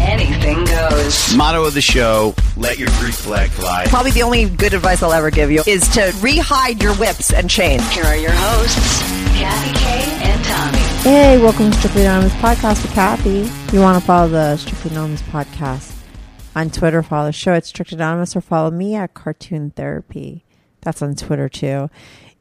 anything goes. Motto of the show, let your Greek flag fly. Probably the only good advice I'll ever give you is to rehide your whips and chains. Here are your hosts, Kathy Kay and Tommy. Hey, welcome to Strictly Anonymous Podcast with Kathy. You want to follow the Strictly Anonymous Podcast on Twitter, follow the show at Strictly Anonymous, or follow me at Cartoon Therapy. That's on Twitter too.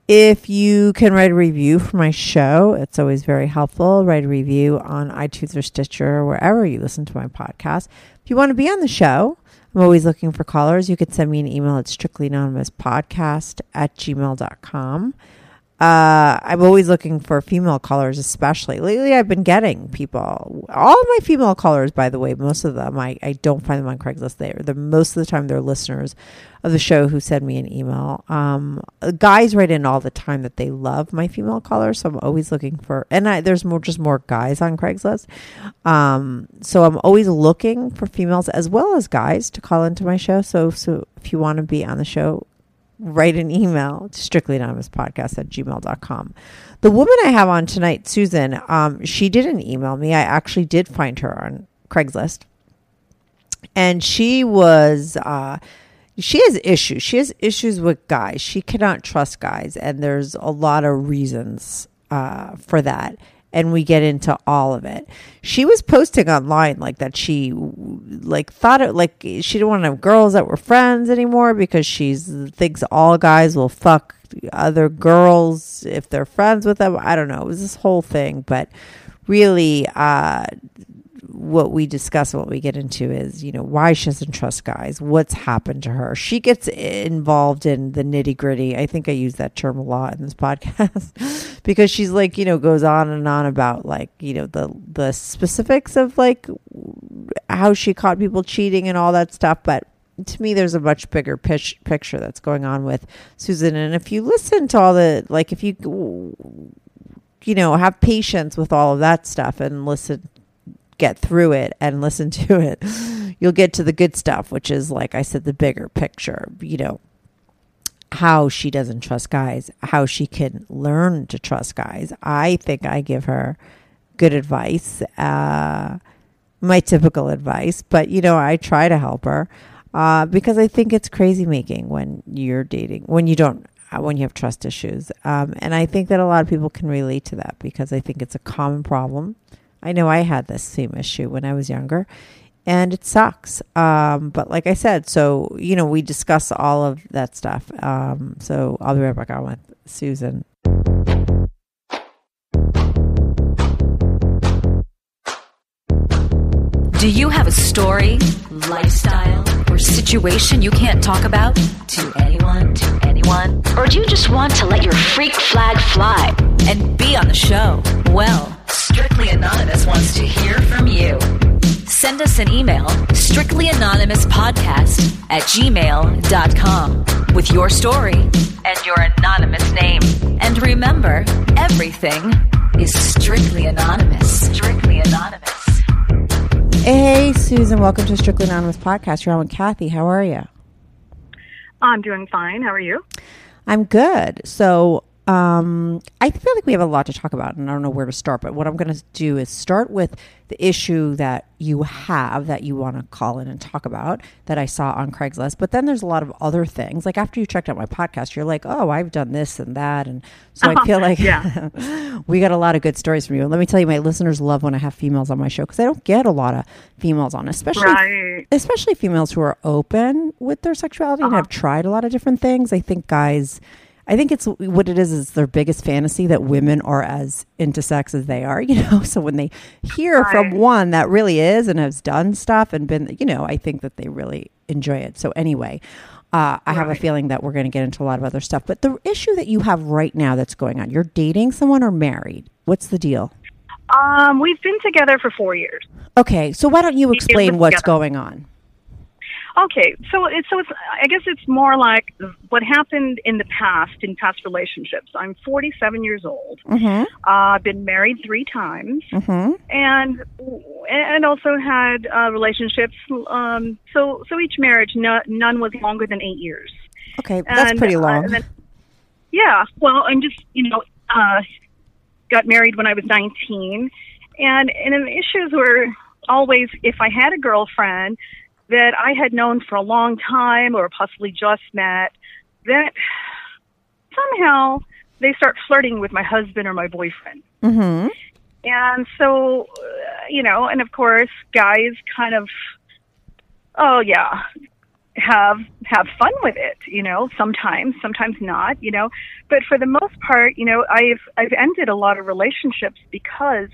If you can write a review for my show, it's always very helpful. Write a review on iTunes or Stitcher or wherever you listen to my podcast. If you want to be on the show, I'm always looking for callers. You can send me an email at strictlyanonymouspodcast at gmail.com. Uh, I'm always looking for female callers, especially lately. I've been getting people, all my female callers, by the way, most of them, I, I don't find them on Craigslist. They're, they're most of the time they're listeners of the show who send me an email. Um, guys write in all the time that they love my female callers, so I'm always looking for, and I, there's more, just more guys on Craigslist. Um, so I'm always looking for females as well as guys to call into my show. So, so if you want to be on the show, write an email to strictly anonymous podcast at gmail.com. The woman I have on tonight, Susan, um, she didn't email me. I actually did find her on Craigslist. And she was, uh, she has issues. She has issues with guys. She cannot trust guys. And there's a lot of reasons uh, for that and we get into all of it. She was posting online like that she like thought it like she didn't want to have girls that were friends anymore because she's thinks all guys will fuck other girls if they're friends with them. I don't know. It was this whole thing, but really uh what we discuss what we get into is, you know, why she doesn't trust guys, what's happened to her. She gets involved in the nitty gritty. I think I use that term a lot in this podcast because she's like, you know, goes on and on about like, you know, the the specifics of like how she caught people cheating and all that stuff. But to me, there's a much bigger pitch, picture that's going on with Susan. And if you listen to all the, like, if you, you know, have patience with all of that stuff and listen get through it and listen to it, you'll get to the good stuff, which is, like I said, the bigger picture, you know, how she doesn't trust guys, how she can learn to trust guys. I think I give her good advice, uh, my typical advice, but, you know, I try to help her uh, because I think it's crazy making when you're dating, when you don't uh, when you have trust issues. Um, and I think that a lot of people can relate to that because I think it's a common problem. I know I had this same issue when I was younger and it sucks. Um, but like I said, so, you know, we discuss all of that stuff. Um, so I'll be right back on with Susan. Do you have a story, lifestyle, or situation you can't talk about to anyone, to anyone? Or do you just want to let your freak flag fly? And be on the show. Well, Strictly Anonymous wants to hear from you. Send us an email, strictlyanonymouspodcast at gmail.com, with your story and your anonymous name. And remember, everything is strictly anonymous. Strictly anonymous. Hey, Susan, welcome to Strictly Anonymous Podcast. You're on with Kathy. How are you? I'm doing fine. How are you? I'm good. So, um, I feel like we have a lot to talk about, and I don't know where to start. But what I'm going to do is start with the issue that you have that you want to call in and talk about that I saw on Craigslist. But then there's a lot of other things. Like after you checked out my podcast, you're like, "Oh, I've done this and that," and so I feel like Yeah. we got a lot of good stories from you. And let me tell you, my listeners love when I have females on my show because I don't get a lot of females on, especially Right. especially females who are open with their sexuality and have tried a lot of different things. I think guys, I think it's what it is is their biggest fantasy that women are as into sex as they are, you know. So when they hear from one that really is and has done stuff and been, you know, I think that they really enjoy it. So anyway, uh, I have a feeling that we're going to get into a lot of other stuff. But the issue that you have right now that's going on, you're dating someone or married. What's the deal? Um, we've been together for four years. Okay, so why don't you explain what's together. going on? Okay, so it's so it's I guess it's more like what happened in the past in past relationships. I'm 47 years old. Mm-hmm. Uh, I've been married three times, Mm-hmm. and and also had uh, relationships. Um, so so each marriage, no, none was longer than eight years. Okay, that's And, pretty uh, long. and then- yeah, well, I'm just you know uh, got married when I was 19, and and the issues were always if I had a girlfriend that I had known for a long time or possibly just met, that somehow they start flirting with my husband or my boyfriend. mm-hmm. And so, uh, you know, and of course, guys kind of, oh yeah, have have fun with it. You know, sometimes, sometimes not. You know, but for the most part, you know, I've I've ended a lot of relationships because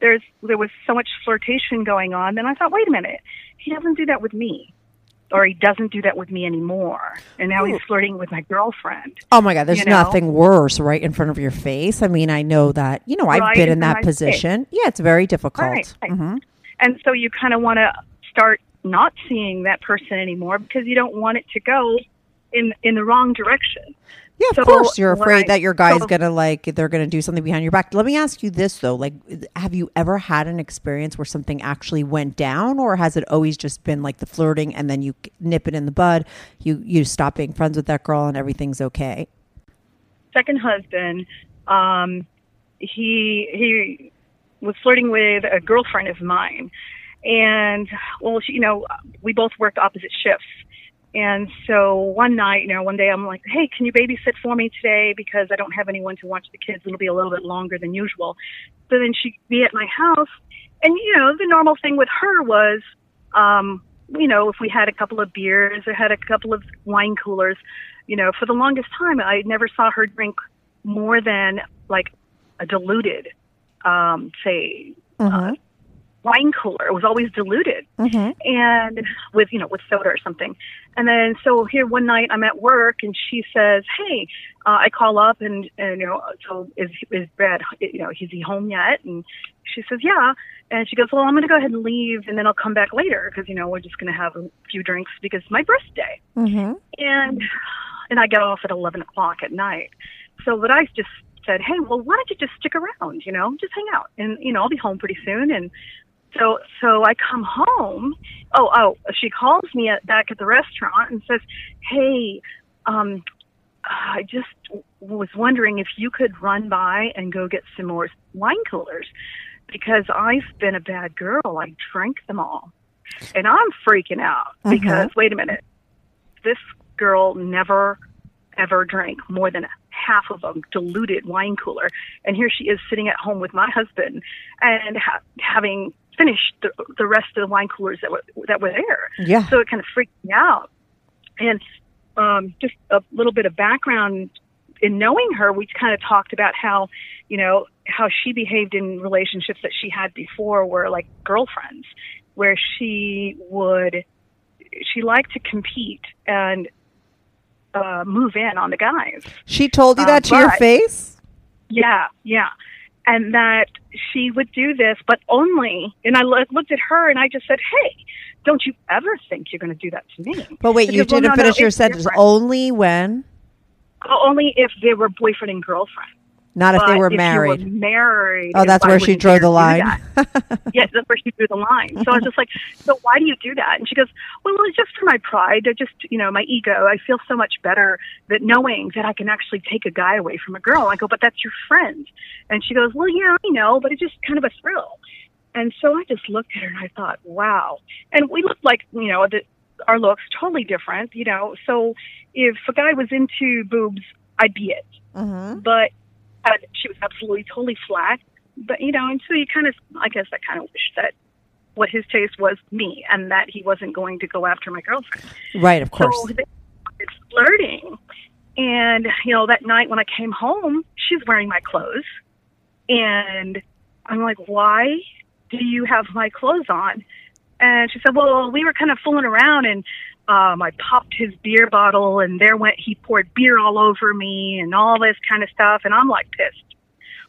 there's there was so much flirtation going on. Then I thought, wait a minute, he doesn't do that with me. Or he doesn't do that with me anymore, and now he's flirting with my girlfriend. Oh my God, there's you know? nothing worse right in front of your face. I mean, I know that, you know, I've Right been in that my face. position. Yeah, it's very difficult. Right, right. hmm and so you kind of want to start not seeing that person anymore because you don't want it to go in in the wrong direction. Yeah, of So course. You're afraid I- that your guy's so- going to like, they're going to do something behind your back. Let me ask you this, though. Like, have you ever had an experience where something actually went down, or has it always just been like the flirting and then you nip it in the bud? You, you stop being friends with that girl and everything's okay? Second husband, um, he he was flirting with a girlfriend of mine, and well, she, you know, we both worked opposite shifts. And so one night, you know, one day I'm like, hey, can you babysit for me today? Because I don't have anyone to watch the kids. It'll be a little bit longer than usual. So then she'd be at my house. And, you know, the normal thing with her was, um, you know, if we had a couple of beers or had a couple of wine coolers, you know, for the longest time, I never saw her drink more than like a diluted, um, say, uh, wine cooler. It was always diluted Mm-hmm. and with you know with soda or something and then so here one night i'm at work and she says hey uh, i call up and, and you know so is is brad you know is he home yet and she says yeah and she goes well i'm going to go ahead and leave and then i'll come back later because you know we're just going to have a few drinks because it's my birthday Mm-hmm. and and I get off at eleven o'clock at night. So but I just said, Hey, well why don't you just stick around, you know, just hang out and you know, I'll be home pretty soon and so so I come home. Oh, oh, she calls me at, back at the restaurant and says, "Hey, um I just was wondering if you could run by and go get some more wine coolers because I've been a bad girl. I drank them all." And I'm freaking out because wait a minute this girl never ever drank more than half of a diluted wine cooler and here she is sitting at home with my husband and ha- having finished the, the rest of the wine coolers that were that were there Yeah. so it kind of freaked me out and um, just a little bit of background in knowing her we kind of talked about how you know how she behaved in relationships that she had before were like girlfriends where she would she liked to compete and uh, move in on the guys. She told you Uh, that to your face? Yeah, yeah. And that she would do this, but only, and I looked at her and I just said, hey, don't you ever think you're going to do that to me. But wait, She you goes, "Well, didn't no, no, finish your sentence. different." Only when, oh, Only if they were boyfriend and girlfriend. Not if they were if you married. married. Oh, that's where she drew the line. yes, that's where she drew the line. So I was just like, so why do you do that? And she goes, well, it's just for my pride. I just, you know, my ego. I feel so much better that knowing that I can actually take a guy away from a girl. I go, but that's your friend. And she goes, well, yeah, I know, but it's just kind of a thrill. And so I just looked at her and I thought, wow. And we looked like, you know, the, our looks totally different, you know. So if a guy was into boobs, I'd be it. Mm-hmm. But she was absolutely totally flat. But you know, and so you kind of, I guess, I kind of wish that what his taste was me, and that he wasn't going to go after my girlfriend. Right, of course. So started flirting, and you know, that night when I came home, she's wearing my clothes, and I'm like, why do you have my clothes on? And she said, well, we were kind of fooling around, and um, I popped his beer bottle, and there went he poured beer all over me, and all this kind of stuff, and I'm like pissed.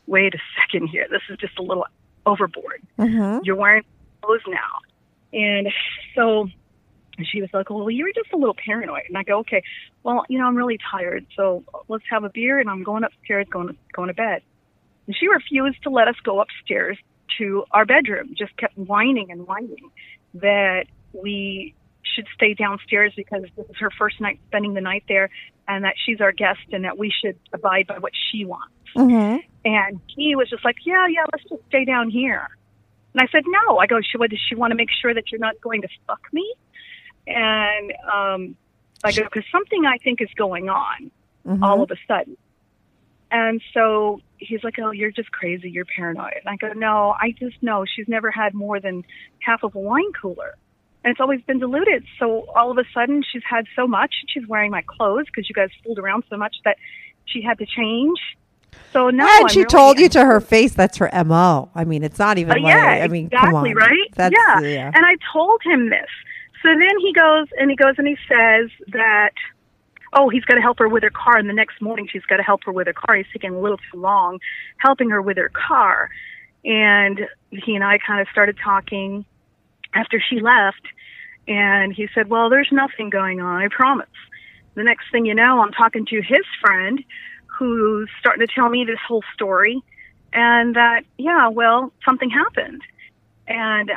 Wait a second here, this is just a little overboard Mm-hmm. you're wearing clothes now. And so she was like, well, you were just a little paranoid. And I go, okay, well, you know, I'm really tired. So let's have a beer and I'm going upstairs, going to, going to bed. And she refused to let us go upstairs to our bedroom, just kept whining and whining that we should stay downstairs because this is her first night spending the night there and that she's our guest and that we should abide by what she wants. Mm-hmm. And he was just like, yeah, yeah, let's just stay down here. And I said, no. I go, she, what, does she want to make sure that you're not going to fuck me? And um, I go, because something I think is going on Mm-hmm. all of a sudden. And so he's like, oh, you're just crazy. You're paranoid. And I go, no, I just know she's never had more than half of a wine cooler. And it's always been diluted. So all of a sudden she's had so much. She's wearing my clothes because you guys fooled around so much that she had to change. So now and I'm she really- told you to her face that's her mo. I mean, it's not even Uh, like yeah, I mean, come exactly right. That's yeah. yeah. and I told him this. So then he goes and he goes and he says that, oh, he's got to help her with her car, and the next morning she's got to help her with her car. He's taking a little too long, helping her with her car, and he and I kind of started talking after she left, and he said, well, there's nothing going on, I promise. The next thing you know, I'm talking to his friend, who's starting to tell me this whole story, and that yeah, well, something happened, and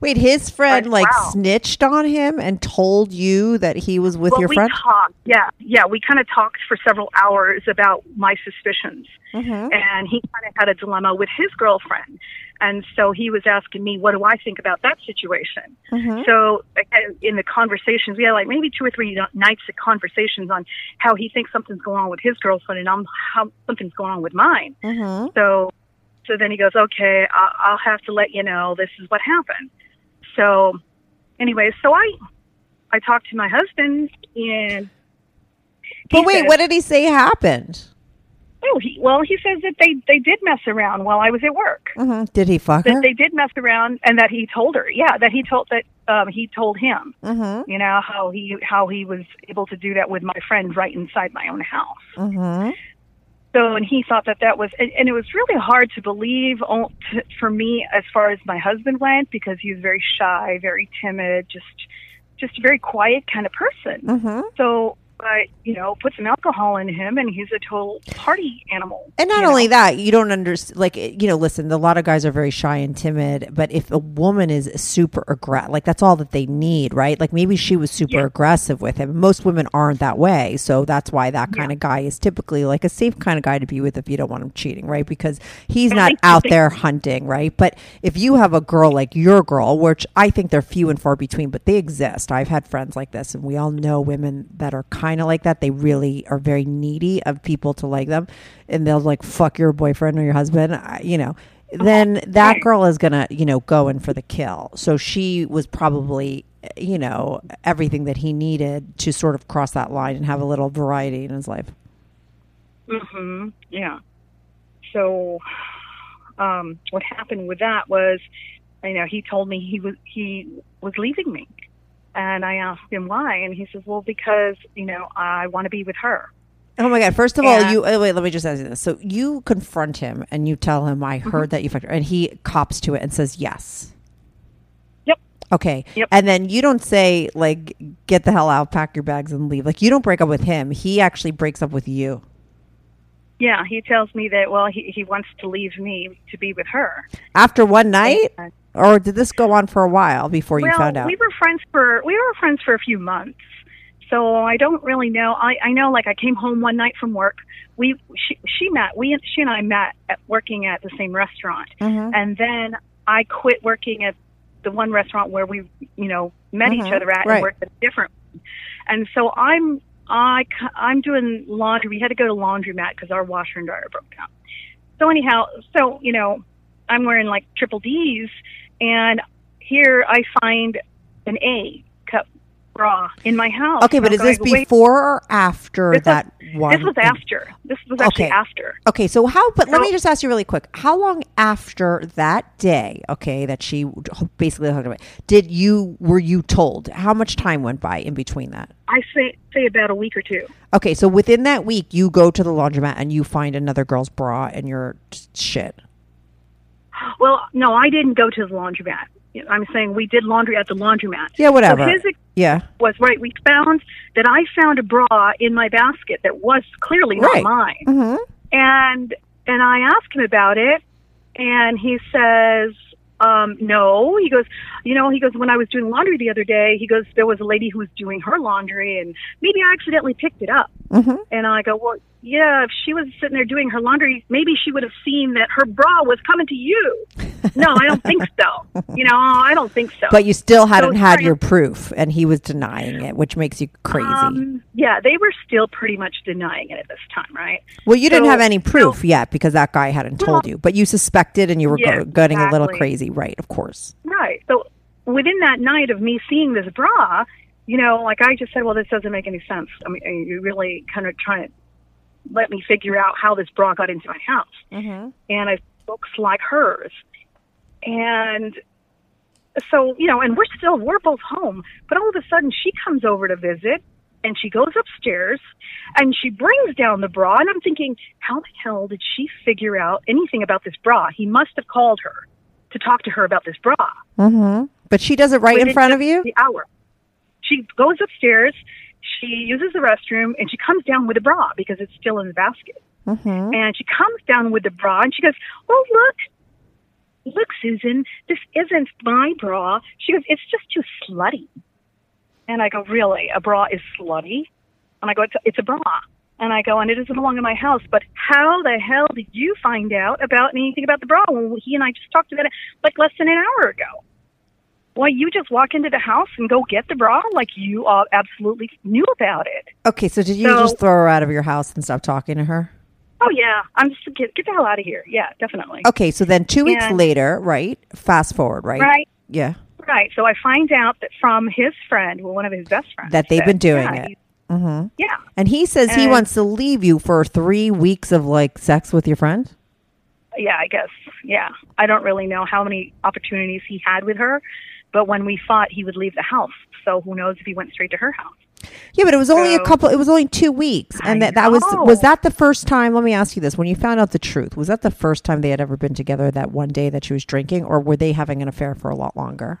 Wait, his friend Like, wow. snitched on him and told you that he was with well, your we friend. talked. Yeah, yeah, we kind of talked for several hours about my suspicions, Mhm. and he kind of had a dilemma with his girlfriend, and so he was asking me, "What do I think about that situation?" Mhm. So in the conversations, we had like maybe two or three n- nights of conversations on how he thinks something's going on with his girlfriend, and I'm how something's going on with mine. Mhm. So, so then he goes, okay, I'll, I'll have to let you know this is what happened. So, anyway, so I, I talked to my husband and. But wait, said- what did he say happened? Oh, he, well, he says that they they did mess around while I was at work. Mhm. Did he fuck That her? they did mess around, and that he told her. Yeah, that he told that um, he told him. Mhm. You know how he how he was able to do that with my friend right inside my own house. Mhm. So, and he thought that that was, and, and it was really hard to believe to, for me as far as my husband went because he was very shy, very timid, just, just a very quiet kind of person. Mhm. So, but you know, put some alcohol in him, and he's a total party animal. And not only know? that, you don't understand. Like you know, listen, a lot of guys are very shy and timid. But if a woman is super aggressive, like that's all that they need, right? Like maybe she was super Yeah. aggressive with him. Most women aren't that way, so that's why that kind of guy is typically like a safe kind of guy to be with if you don't want him cheating, right? Because he's not out there hunting, right? But if you have a girl like your girl, which I think they're few and far between, but they exist. I've had friends like this, and we all know women that are kind of like that. They really are very needy of people to like them, and they'll like fuck your boyfriend or your husband, you know. Then that girl is gonna, you know, go in for the kill. So she was probably, you know, everything that he needed to sort of cross that line and have a little variety in his life. hmm Yeah. So, um, what happened with that was, you know, he told me he was he was leaving me, and I asked him why, and he says, "Well, because you know I want to be with her." Oh my god! First of all, you uh, wait. Let me just ask you this. So you confront him and you tell him, "I heard that you fucked her," and he cops to it and says yes. Yep. Okay. Yep. And then you don't say like, "Get the hell out, pack your bags, and leave." Like you don't break up with him. He actually breaks up with you. Yeah, he tells me that well, he he wants to leave me to be with her. After one night, And- or did this go on for a while before you well, found out? we were friends for we were friends for a few months. So I don't really know. I I know like I came home one night from work. We she she met we she and I met at working at the same restaurant, Mhm. and then I quit working at the one restaurant where we you know met each Mhm. other at Right. and worked at a different. one. And so I'm I I'm doing laundry. We had to go to laundromat because our washer and dryer broke down. So anyhow, so you know, I'm wearing like triple D's, and here I find an A cup bra in my house. okay, but is this before or after This was- that one? This was after. This was actually Okay. after. Okay, so how? But let me just ask you really quick. How long after that day? Okay, that she basically hooked up, did you were you told? How much time went by in between that? I say say about a week or two. Okay, so within that week, you go to the laundromat and you find another girl's bra and your shit. Well, no, I didn't go to the laundromat. I'm saying we did laundry at the laundromat. Yeah, whatever. So his Yeah, was right. We found that I found a bra in my basket that was clearly Right. not mine. hmm and and I asked him about it, and he says, um, "No." He goes, "You know," he goes, "When I was doing laundry the other day, he goes, there was a lady who was doing her laundry, and maybe I accidentally picked it up." hmm And I go, "Well, yeah, if she was sitting there doing her laundry, maybe she would have seen that her bra was coming to you." no, I don't think so. You know, I don't think so. But you still hadn't So had your proof, and he was denying it, which makes you crazy. Um, yeah, they were still pretty much denying it at this time, right? well, you didn't have any proof so- yet because that guy hadn't told Well- you, but you suspected, and you were Yeah, go- getting a little crazy, right? Of course. Right. So within that night of me seeing this bra, you know, like I just said, well, this doesn't make any sense. I mean, you really kind of trying to let me figure out how this bra got into my house. Mm-hmm. And it looks like hers. And so, you know, and we're still, we're both home. But all of a sudden, she comes over to visit and she goes upstairs and she brings down the bra. And I'm thinking, how the hell did she figure out anything about this bra? He must have called her to talk to her about this bra Mm-hmm. But she does it right in front of you. The hour. She goes upstairs. She uses the restroom and she comes down with a bra because it's still in the basket. Mm-hmm. And she comes down with the bra and she goes, "Oh look, look, Susan, this isn't my bra." She goes, "It's just too slutty." And I go, "Really? A bra is slutty?" And I go, "It's a, it's a bra." And I go, "And it doesn't belong in my house." But how the hell did you find out about anything about the bra when he and I just talked about it like less than an hour ago? Why you just walk into the house and go get the bra like you uh, absolutely knew about it? Okay, so did you So- just throw her out of your house and stop talking to her? Oh yeah, I'm just get get the hell out of here. Yeah, definitely. Okay, so then two weeks And- later, right? Fast forward, right? Right. Yeah. Right. So I find out that from his friend, well, one of his best friends, That they've been doing yeah, it. Mm-hmm. Yeah. And he says he wants to leave you for three weeks of like sex with your friend. Yeah, I guess. Yeah. I don't really know how many opportunities he had with her, but when we fought, he would leave the house. So who knows if he went straight to her house? Yeah, but it was only a couple. It was only two weeks, and that that was was that the first time. Let me ask you this: When you found out the truth, was that the first time they had ever been together? That one day that she was drinking, or were they having an affair for a lot longer?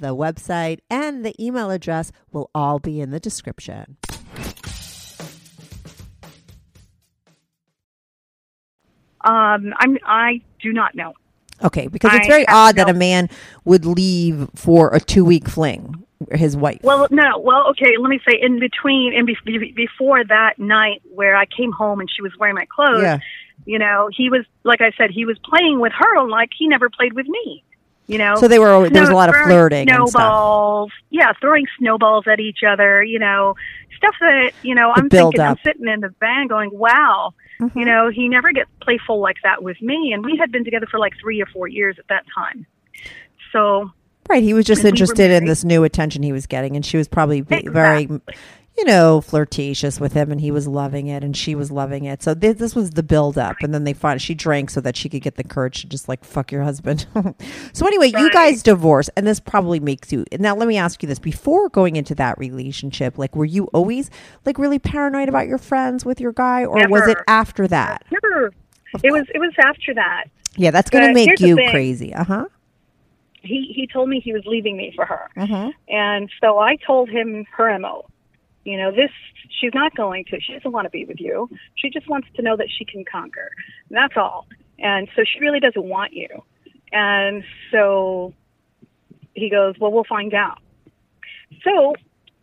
the website, and the email address will all be in the description. Um, I'm. I do not know. Okay, because it's very odd that a man would leave for a two week fling. His wife. Well, no. Well, okay. Let me say, in between, and be- before that night where I came home and she was wearing my clothes, Yeah. you know, he was like I said, he was playing with her like he never played with me. You know, So they were- there was a lot of flirting and stuff. snowballs. Yeah, throwing snowballs at each other. You know, stuff that you know. The I'm thinking, I'm sitting in the van going, "Wow." Mm-hmm. You know, he never gets playful like that with me, and we had been together for like three or four years at that time. So Right, he was just And we interested in this new attention he was getting, and she was probably Exactly. very, you know, flirtatious with him, and he was loving it, and she was loving it. So this, this was the build up, and then they find she drank so that she could get the courage to just like fuck your husband. so anyway, you guys divorce, and this probably makes you. Now let me ask you this: before going into that relationship, like were you always like really paranoid about your friends with your guy, or was it after that? never. It was it was after that. Yeah, that's going to make you crazy. Uh huh. he he told me he was leaving me for her, Mhm. and so I told him her mo. You know, this she's not going to. She doesn't want to be with you. She just wants to know that she can conquer. That's all. And so she really doesn't want you. And so he goes, "Well, we'll find out." So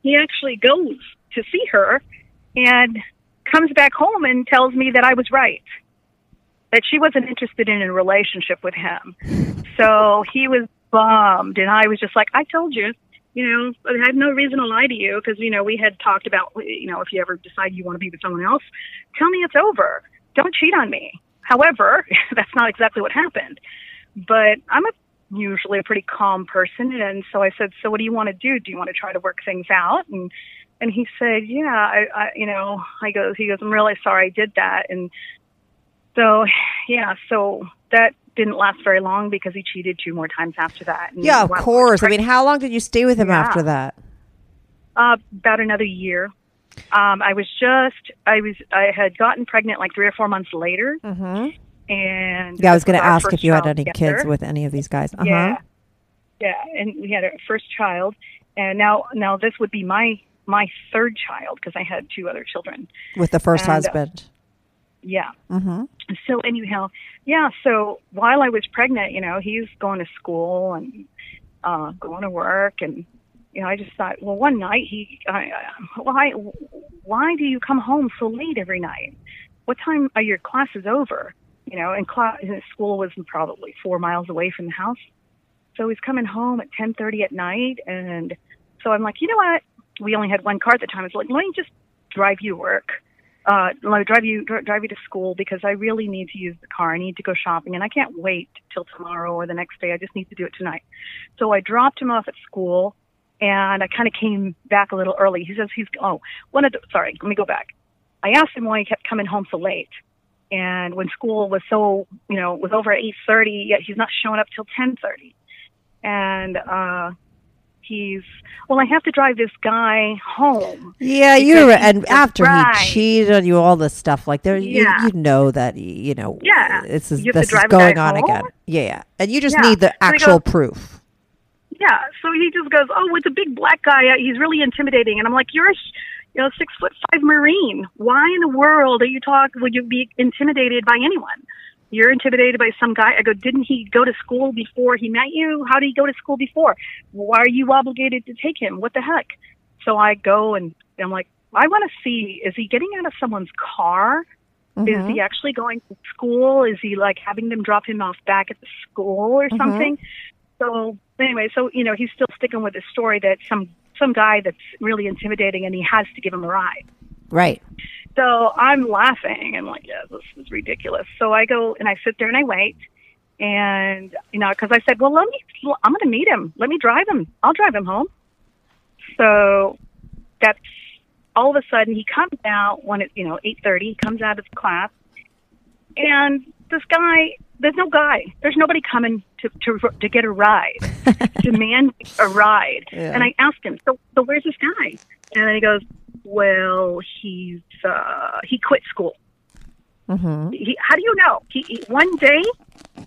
he actually goes to see her, and comes back home and tells me that I was right. That she wasn't interested in a relationship with him. So he was bummed, and I was just like, I told you, you know, I had no reason to lie to you because, you know, we had talked about, you know, if you ever decide you want to be with someone else, tell me it's over. Don't cheat on me. However, that's not exactly what happened. But I'm a usually a pretty calm person, and so I said, "So what do you want to do? Do you want to try to work things out?" And and he said, "Yeah, I, I you know," I go, he goes, "I'm really sorry I did that," and so yeah, so that didn't last very long because he cheated two more times after that. And Yeah, of while I was course. I mean, how long did you stay with him Yeah. after that? uh, about another year. Um, I was just, I was, I had gotten pregnant like three or four months later, Mm-hmm. and Yeah, I was going to ask if you had any together. kids with any of these guys. Uh huh. Yeah, yeah, and we had our first child, and now, now this would be my my third child because I had two other children. With the first And, uh, husband. Yeah. Mm-hmm. So anyhow, yeah. So while I was pregnant, you know, he's going to school and uh, going to work, and you know, I just thought, well, one night he, I, why, why do you come home so late every night? What time are your classes over? You know, and class, his school was probably four miles away from the house, so he's coming home at ten thirty at night, and so I'm like, you know what? We only had one car at the time. It's like, let me just drive you to work uh, let me drive you drive you to school because I really need to use the car. I need to go shopping, and I can't wait till tomorrow or the next day. I just need to do it tonight. So I dropped him off at school, and I kind of came back a little early. He says he's oh one of the sorry, let me go back. I asked him why he kept coming home so late, and when school was so you know was over at eight thirty, yet he's not showing up till ten thirty, and uh, he's well, I have to drive this guy home. Yeah, you're and after right. he cheated on you, all this stuff like there, Yeah. you, you know that you know. Yeah. this is You have to this is going on home? again. Yeah, yeah, and you just Yeah. need the actual goes- proof. Yeah, so he just goes, "Oh, it's a big black guy. Uh, He's really intimidating." And I'm like, "You're a, you know, six foot five Marine. Why in the world are you talk? Would you be intimidated by anyone? You're intimidated by some guy." I go, "Didn't he go to school before he met you? How did he go to school before? Why are you obligated to take him? What the heck?" So I go and I'm like, "I want to see. Is he getting out of someone's car?" Is he mm-hmm. actually going to school? Is he like having them drop him off back at the school or mm-hmm. something? So anyway, so you know, he's still sticking with the story that some some guy that's really intimidating and he has to give him a ride. Right. So I'm laughing and like, yeah, this is ridiculous. So I go and I sit there and I wait. And, you know, because I said, well, let me, I'm going to meet him. Let me drive him. I'll drive him home. So that's all of a sudden he comes out when it's, you know, 8.30. He comes out of class. And this guy, there's no guy. There's nobody coming to, to, to get a ride, demand a ride. Yeah. And I asked him, so, so where's this guy? And then he goes, well, he's uh, he quit school. Mm-hmm. He, how do you know? He, he one day,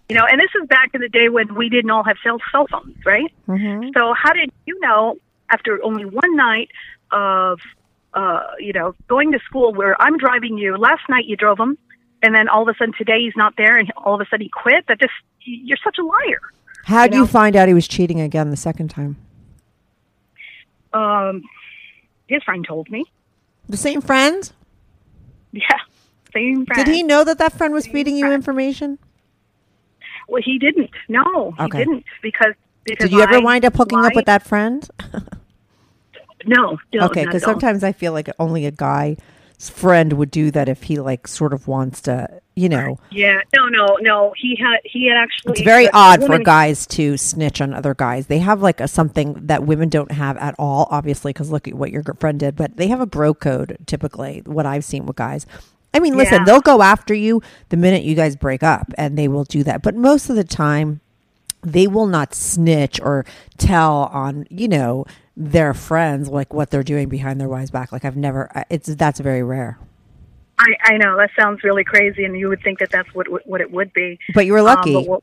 you know, and this is back in the day when we didn't all have cell cell phones, right? Mm-hmm. So how did you know after only one night of uh, you know going to school where I'm driving you? Last night you drove him, and then all of a sudden today he's not there, and all of a sudden he quit. That just you're such a liar. How would You you find out he was cheating again the second time? Um, his friend told me. The same friend? Yeah, same friend. Did he know that that friend was feeding you information? Well, he didn't. No, Okay. he didn't because because Did you ever I wind up hooking up with that friend? No, no. okay, because sometimes I feel like only a guy's friend would do that if he like sort of wants to, you know. Yeah, no, no, no. He had he had actually. It's very odd for guys to snitch on other guys. They have like a something that women don't have at all, obviously, because look at what your friend did. But they have a bro code typically. What I've seen with guys. I mean, listen, Yeah. they'll go after you the minute you guys break up, and they will do that. But most of the time, they will not snitch or tell on you know their friends like what they're doing behind their wives' back. Like I've never. It's that's very rare. I, I know that sounds really crazy, and you would think that that's what what it would be. But you were Um, lucky. but what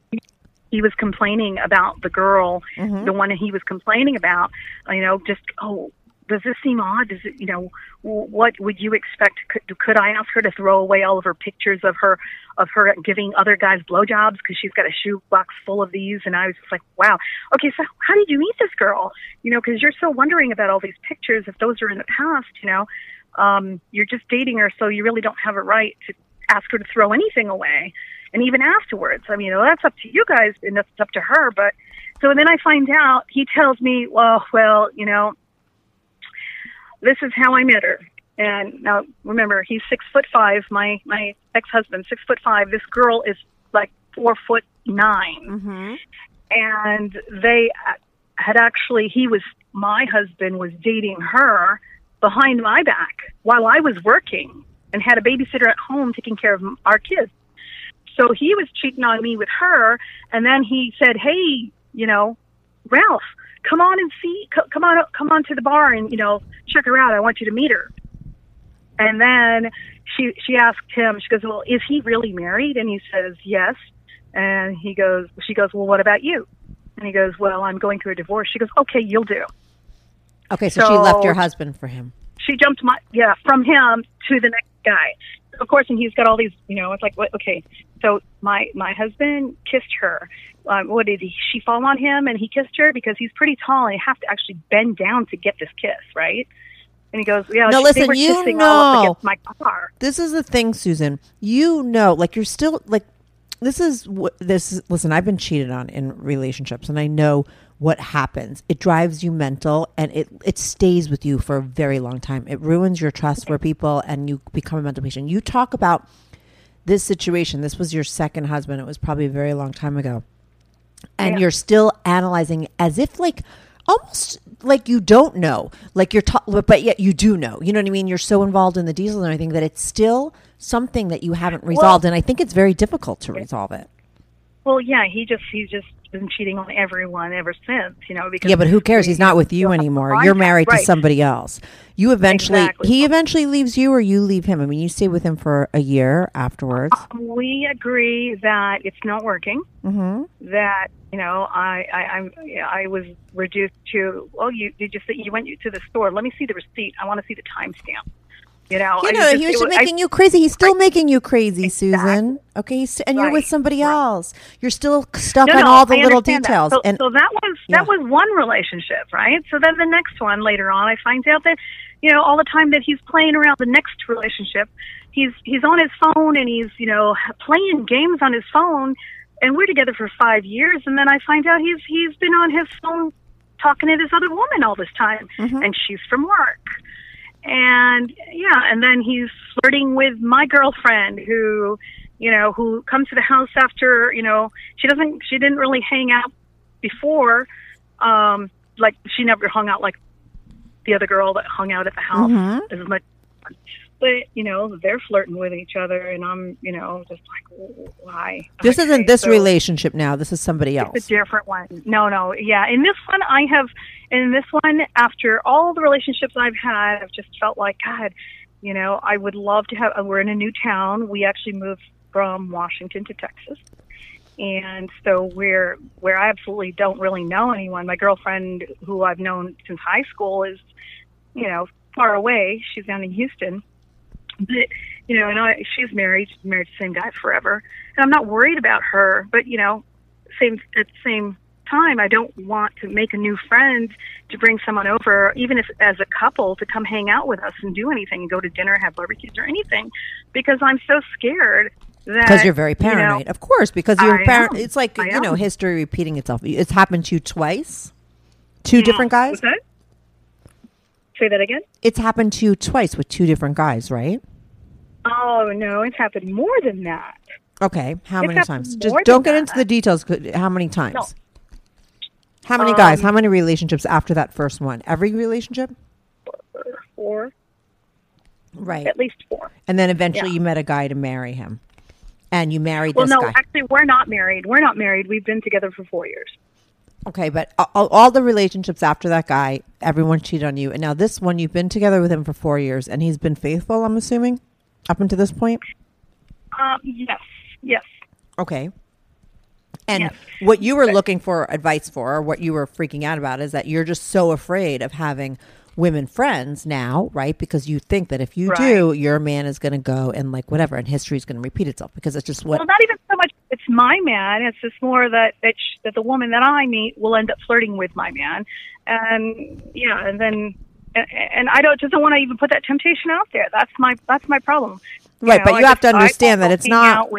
he was complaining about the girl, Mhm. the one he was complaining about. You know, just oh, does this seem odd? Does it? You know, what would you expect? Could, could I ask her to throw away all of her pictures of her of her giving other guys blowjobs because she's got a shoebox full of these? And I was just like, wow. Okay, so how did you meet this girl? You know, because you're still wondering about all these pictures. If those are in the past, you know, um, you're just dating her, so you really don't have a right to ask her to throw anything away. And even afterwards, I mean, well, that's up to you guys, and that's up to her. But so then I find out he tells me, well, well, you know, this is how I met her. And now remember, he's six foot five. My my ex husband, six foot five. This girl is like four foot 9 Mm-hmm. and they uh, had actually he was my husband was dating her behind my back while I was working and had a babysitter at home taking care of our kids. So he was cheating on me with her, and then he said, "Hey, you know, Ralph, come on and see, come on, come on to the bar and you know check her out. I want you to meet her." And then she she asked him. She goes, "Well, is he really married?" And he says, "Yes." And he goes, she goes, "Well, what about you?" And he goes, "Well, I'm going through a divorce." She goes, "Okay, you'll do." Okay, so, she left So- your husband for him. She jumped my yeah from him to the next guy. Of course, and he's got all these. You know, it's like what? Okay, so my my husband kissed her. Um, what did he? She fall on him and he kissed her because he's pretty tall and you have to actually bend down to get this kiss, right? And he goes, "Yeah." No, listen, you know. my car. This is the thing, Susan. You know, like you're still like this is what this. Listen, I've been cheated on in relationships, and I know what happens. It drives you mental, and it it stays with you for a very long time. It ruins your trust for people, and you become a mental patient. You talk about this situation. This was your second husband. It was probably a very long time ago, and Yeah. you're still analyzing as if like almost like you don't know like you're ta- but yet you do know you know what i mean you're so involved in the diesel and everything that it's still something that you haven't resolved and i think it's very difficult to resolve it Well, yeah, he just he just been cheating on everyone ever since, you know. Because yeah but who cares he's not with you anymore you're married to somebody else you eventually Exactly. he eventually leaves you or you leave him i mean you stay with him for a year afterwards We agree that it's not working. mm-hmm. That you know, I I I'm, I was reduced to. Oh, you did you say you went to the store? Let me see the receipt. I want to see the timestamp. You know, you know just- he was just I- making you crazy he's still making you crazy susan okay he's- and you're with Right. somebody else you're still stuck No, on no, all the I little understand that. details So, and so that was Yeah. that was one relationship, right? So then the next one later on, I find out that you know all the time that he's playing around the next relationship, he's he's on his phone and he's you know playing games on his phone, and we're together for five years, and then I find out he's he's been on his phone talking to this other woman all this time, Mm-hmm. and she's from work. And yeah, and then he's flirting with my girlfriend who, you know, who comes to the house after, you know, she doesn't she didn't really hang out before um like she never hung out like the other girl that hung out at the house Mhm. as much but you know they're flirting with each other and i'm you know just like why This Okay, isn't this so- relationship now. This is somebody else. it's a different one. No, no, yeah. In this one, I have. In this one, after all the relationships I've had, I've just felt like God. You know, I would love to have. We're in a new town. We actually moved from Washington to Texas, and so we're where I absolutely don't really know anyone. My girlfriend, who I've known since high school, is you know far away. She's down in Houston, but you know, and I, she's married. Married to the same guy forever, and I'm not worried about her. But you know, same at the same time, I don't want to make a new friend to bring someone over, even if as a couple, to come hang out with us and do anything, and go to dinner, have barbecues, or anything, because I'm so scared that Because you're very you know, paranoid, of course. Because you're I par- It's like I you know history repeating itself. It's happened to you twice. Two mm-hmm. different guys. That? Say that again. It's happened to you twice with two different guys, right? Oh no, it's happened more than that. Okay. How It's many times? Just don't get into the details. How many times? No. How many guys? Um, How many relationships after that first one? Every relationship? Four, Right. at least four. And then eventually Yeah. you met a guy to marry him. And you married this. Well, no, guy. actually, we're not married. We're not married. We've been together for four years. Okay, but all, all the relationships after that guy, everyone cheated on you. And now this one, you've been together with him for four years, and he's been faithful. I'm assuming, up until this point. Um, yes, yes. Okay. And Yes. what you were looking for advice for, or what you were freaking out about, is that you're just so afraid of having women friends now, right? Because you think that if you do, your man is going to go and like whatever, and history is going to repeat itself because it's just what. Well, not even so much. It's my man. It's just more that that, sh- that the woman that I meet will end up flirting with my man, and yeah, and then and, and I don't just don't want to even put that temptation out there. That's my that's my problem. Right, but I you have to understand that it's not- out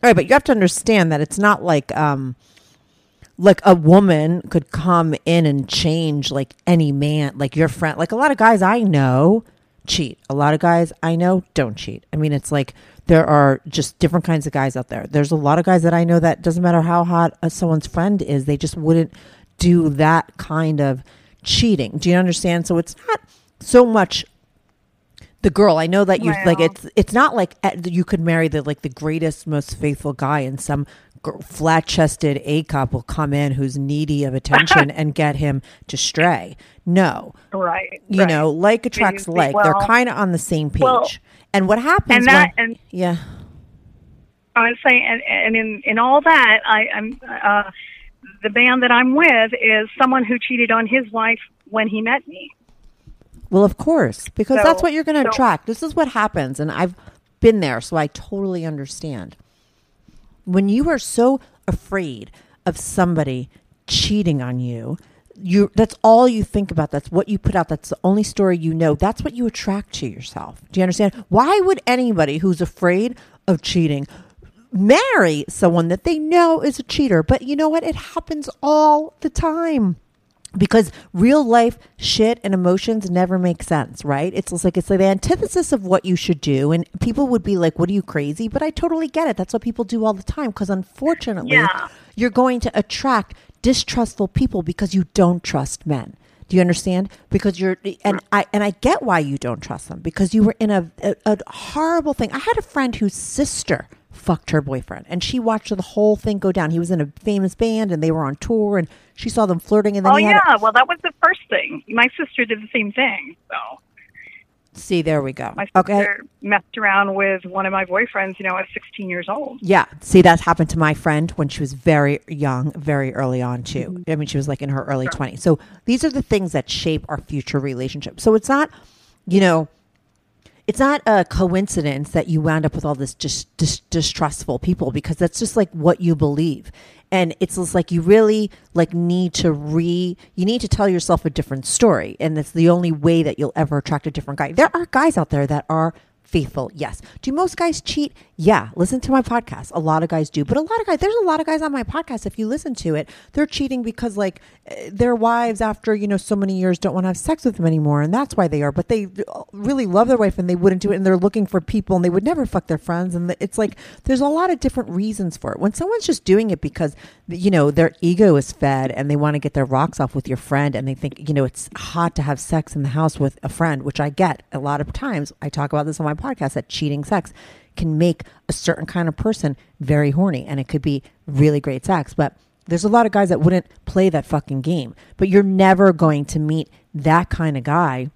with Right, but you have to understand that it's not like um like a woman could come in and change like any man, like your friend. Like a lot of guys I know cheat. A lot of guys I know don't cheat. I mean, it's like there are just different kinds of guys out there. There's a lot of guys that I know that doesn't matter how hot uh, someone's friend is, they just wouldn't do that kind of cheating. Do you understand? So it's not so much the girl i know that you like it's it's not like you could marry the like the greatest most faithful guy and some flat chested a cop will come in who's needy of attention and get him to stray no right. you right. know like attracts see, like they're kind of on the same page well, and what happens and that when, and yeah I was saying, and, and in in all that, I, I'm uh, the band that I'm with is someone who cheated on his wife when he met me. Well, of course, because So- that's what you're going to so- attract. This is what happens, and I've been there, so I totally understand. When you are so afraid of somebody cheating on you, you that's all you think about. That's what you put out. That's the only story you know. That's what you attract to yourself. Do you understand? Why would anybody who's afraid of cheating marry someone that they know is a cheater? But you know what? It happens all the time because real life shit and emotions never make sense, right? It's just like it's like the antithesis of what you should do, and people would be like, "What are you crazy?" But I totally get it. That's what people do all the time. Because unfortunately, Yeah. you're going to attract distrustful people because you don't trust men. Do you understand? Because you're, and I and I get why you don't trust them because you were in a, a, a horrible thing. I had a friend whose sister fucked her boyfriend, and she watched the whole thing go down. He was in a famous band, and they were on tour, and she saw them flirting, and then Oh yeah, well that was the first thing. My sister did the same thing. So See, there we go. my sister Okay. messed around with one of my boyfriends, you know, at 16 years old. Yeah. See, that happened to my friend when she was very young, very early on, too. Mm-hmm. I mean, she was like in her early 20s. So these are the things that shape our future relationship. So it's not, you know, it's not a coincidence that you wound up with all this just dis- distrustful people because that's just like what you believe. And it's just like you really like need to re you need to tell yourself a different story. And it's the only way that you'll ever attract a different guy. There are guys out there that are faithful yes. Do most guys cheat? Yeah. Listen to my podcast. A lot of guys do but a lot of guys there's a lot of guys on my podcast if you listen to it they're cheating because like their wives after you know so many years don't want to have sex with them anymore and that's why they are but they really love their wife and they wouldn't do it and they're looking for people and they would never fuck their friends and it's like there's a lot of different reasons for it. When someone's just doing it because you know their ego is fed and they want to get their rocks off with your friend and they think you know it's hot to have sex in the house with a friend which i get a lot of times. I talk about this on my podcast that cheating sex can make a certain kind of person very horny and it could be really great sex. But there's a lot of guys that wouldn't play that fucking game. But you're never going to meet that kind of guy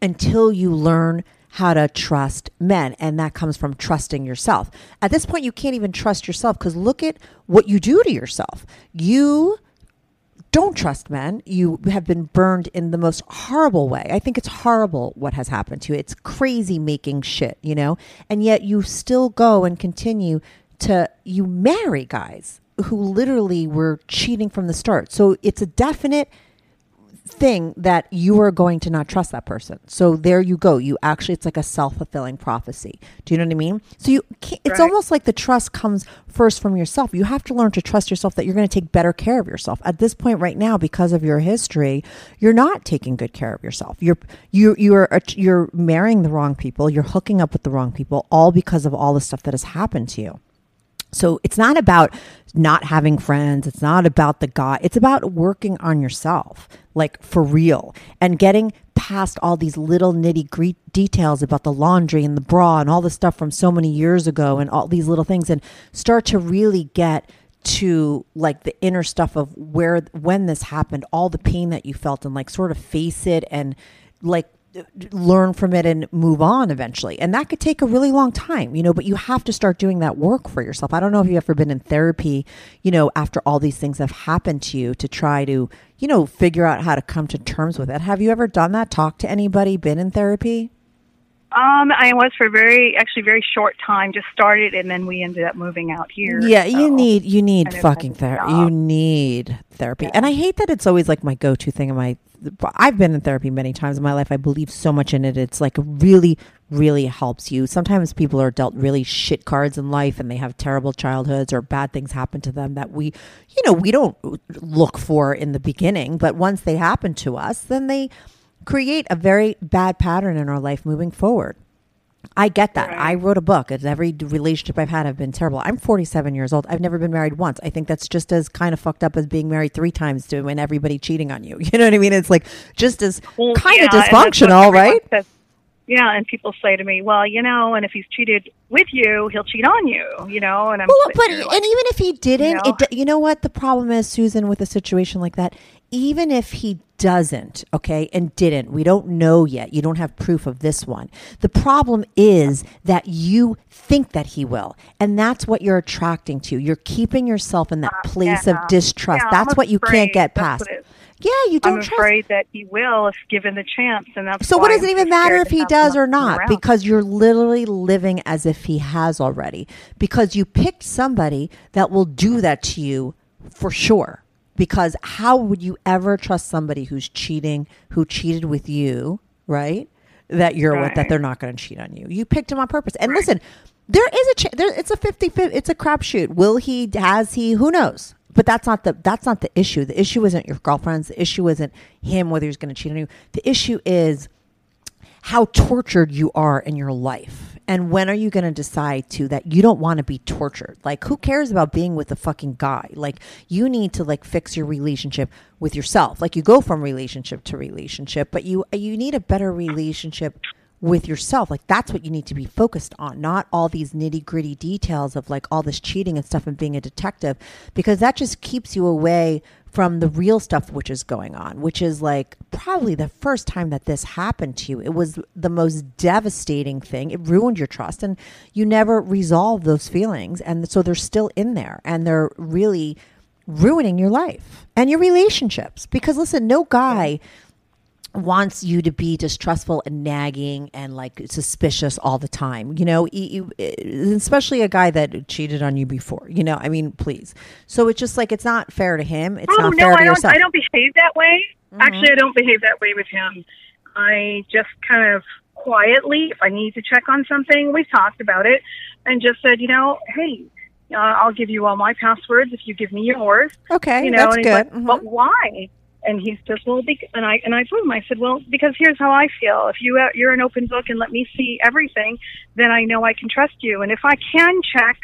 until you learn how to trust men and that comes from trusting yourself. At this point you can't even trust yourself because look at what you do to yourself. You don't trust men. You have been burned in the most horrible way. I think it's horrible what has happened to you. It's crazy making shit you know? And yet you still go and continue to you marry guys who literally were cheating from the start. So it's a definite thing that you are going to not trust that person. So there you go. You actually, it's like a self fulfilling prophecy. Do you know what I mean? So you, can't, it's Right. almost like the trust comes first from yourself. You have to learn to trust yourself that you're going to take better care of yourself. At this point right now, because of your history, you're not taking good care of yourself. You're you you're uh, you're marrying the wrong people. You're hooking up with the wrong people, all because of all the stuff that has happened to you. So it's not about not having friends. It's not about the guy. It's about working on yourself, like for real, and getting past all these little nitty gritty details about the laundry and the bra and all the stuff from so many years ago and all these little things and start to really get to like the inner stuff of where when this happened all the pain that you felt and like sort of face it and like learn from it and move on eventually. And that could take a really long time, you know, but you have to start doing that work for yourself. I don't know if you've ever been in therapy, you know, after all these things have happened to you to try to, you know, figure out how to come to terms with it. Have you ever done that? Talk to anybody, been in therapy? Um, I was for a very, actually, very short time. Just started, and then we ended up moving out here. Yeah, you need you need fucking therapy. You need therapy. And I hate that it's always like my go-to thing in my I've been in therapy many times in my life. I believe so much in it. It's like really really helps you. Sometimes people are dealt really shit cards in life and they have terrible childhoods or bad things happen to them that we you know, we don't look for in the beginning, but once they happen to us, then they create a very bad pattern in our life moving forward. I get that. I wrote a book. Every relationship I've had have been terrible. I'm 47 years old. I've never been married once. I think that's just as kind of fucked up as being married three times to and everybody cheating on you. You know what I mean? It's like just as Well, kind yeah, of and that's what dysfunctional, right? says. Yeah, and people say to me, "Well, you know, and if he's cheated with you, he'll cheat on you." You know, and I'm Well, but and like, even if he didn't, you know? it you know what the problem is, Susan, with a situation like that. Even if he doesn't, okay, and didn't, we don't know yet. You don't have proof of this one. The problem is that you think that he will, and that's what you're attracting to. You're keeping yourself in that place Uh, yeah. of distrust. Yeah, I'm that's what you can't get past. what it is. Yeah, you don't I'm trust. afraid that he will if given the chance, and that's So why what does I'm it even matter if he does or not? around. Because you're literally living as if he has already. Because you picked somebody that will do that to you for sure. Because how would you ever trust somebody who's cheating, who cheated with you, right? That you're with, that they're not going to cheat on you. You picked him on purpose. And listen, there is a ch- there, it's a 50 50 it's a crapshoot. Will he has he who knows? But that's not the that's not the issue. The issue isn't your girlfriends. The issue isn't him whether he's going to cheat on you. The issue is how tortured you are in your life. And when are you going to decide to that you don't want to be tortured? Like who cares about being with a fucking guy? Like you need to like fix your relationship with yourself. Like you go from relationship to relationship, but you you need a better relationship with yourself. Like that's what you need to be focused on, not all these nitty gritty details of like all this cheating and stuff and being a detective, because that just keeps you away from the real stuff which is going on, which is like probably the first time that this happened to you. It was the most devastating thing. It ruined your trust and you never resolved those feelings. And so they're still in there and they're really ruining your life and your relationships. Because listen, no guy wants you to be distrustful and nagging and like suspicious all the time you know you, especially a guy that cheated on you before you know i mean please so it's just like it's not fair to him it's oh not no, fair I to don't. yourself I don't behave that way. Mm-hmm. Actually, I don't behave that way with him. I just kind of quietly, if I need to check on something, we've talked about it, and just said, you know, hey, uh, I'll give you all my passwords if you give me yours. okay you know, that's good like, Mhm. but why? And he says, well, bec- and I and I told him, I said, well, because here's how I feel. If you uh, you're an open book and let me see everything, then I know I can trust you. And if I can check,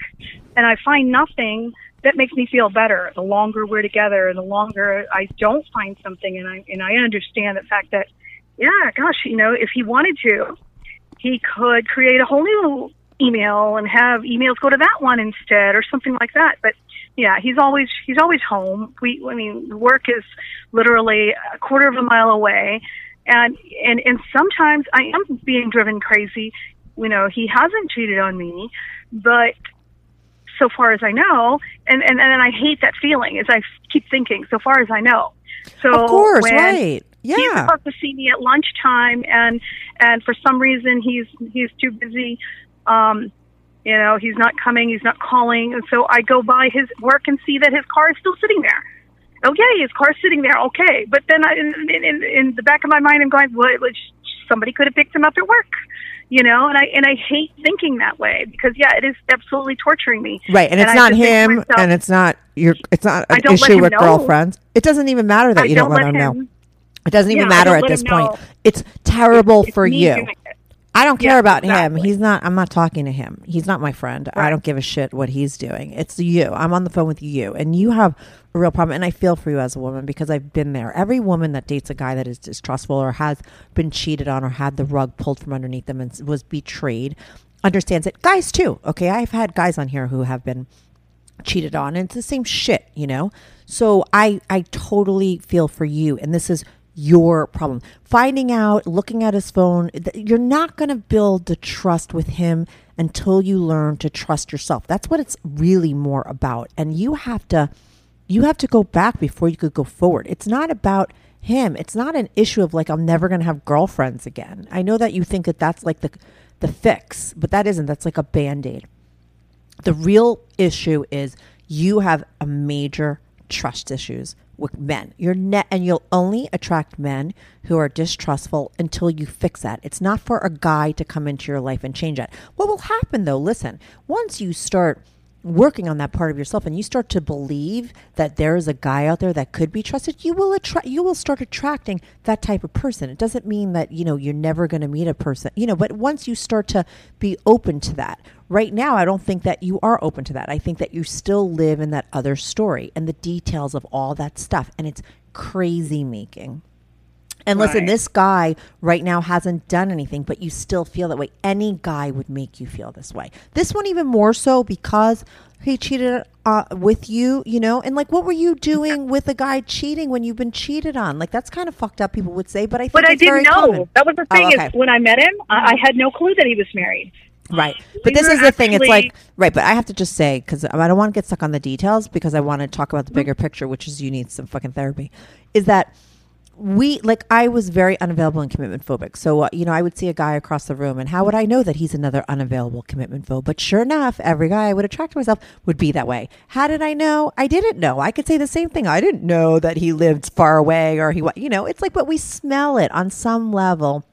and I find nothing, that makes me feel better. The longer we're together, and the longer I don't find something, and I and I understand the fact that, yeah, gosh, you know, if he wanted to, he could create a whole new email and have emails go to that one instead or something like that but yeah he's always he's always home. We i mean work is literally a quarter of a mile away. And and and sometimes i am being driven crazy. You know he hasn't cheated on me but so far as i know and and, and i hate that feeling as i keep thinking so far as i know. So of course right. He's yeah. supposed to see me at lunchtime, and and for some reason he's he's too busy, um, You know, he's not coming, he's not calling, and so I go by his work and see that his car is still sitting there. Okay, his car's sitting there. Okay, but then I, in, in, in, the back of my mind, I'm going, well, somebody could have picked him up at work. You know, and I and I hate thinking that way because yeah, it is absolutely torturing me. Right, and it's I not have to think to him, myself, and it's not your. It's not an don't issue with know. girlfriends. It doesn't even matter that I you don't, let let him know. him- It doesn't even Yeah, matter at this point. know. It's terrible It's for you. I don't care Yeah, about him. He's not. I'm not talking to him. He's not my friend. I don't give a shit what he's doing. It's you. I'm on the phone with you, and you have a real problem. And I feel for you as a woman because I've been there. Every woman that dates a guy that is distrustful or has been cheated on or had the rug pulled from underneath them and was betrayed understands it. Guys too. Okay, I've had guys on here who have been cheated on and it's the same shit you know so i i totally feel for you and this is your problem. Finding out looking at his phone you're not going to build the trust with him until you learn to trust yourself. That's what it's really more about. And you have to you have to go back before you could go forward. It's not about him. It's not an issue of like i'm never going to have girlfriends again. I know that you think that that's like the the fix but that isn't. That's like a band-aid. The real issue is you have a major trust issues with men. You're net and you'll only attract men who are distrustful until you fix that. It's not for a guy to come into your life and change that. What will happen though, listen, once you start working on that part of yourself and you start to believe that there is a guy out there that could be trusted you will attract you will start attracting that type of person. It doesn't mean that you know you're never going to meet a person you know but once you start to be open to that right now i don't think that you are open to that. I think that you still live in that other story and the details of all that stuff and it's crazy making and listen, Right. this guy right now hasn't done anything, but you still feel that way. Any guy would make you feel this way. This one even more so because he cheated uh, with you, you know. And like, what were you doing with a guy cheating when you've been cheated on? Like, that's kind of fucked up. People would say, but I think But I didn't know. common. That was the Oh, thing okay. is when I met him, I, I had no clue that he was married. Right. We But this were is the thing. It's like, right. But I have to just say, because I don't want to get stuck on the details because I want to talk about the bigger picture, which is you need some fucking therapy. Is that we, like, I was very unavailable and commitment phobic. So, uh, you know, I would see a guy across the room, and how would I know that he's another unavailable commitment phobe? But sure enough, every guy I would attract to myself would be that way. How did I know? I didn't know. I could say the same thing. I didn't know that he lived far away or he, you know, it's like, but we smell it on some level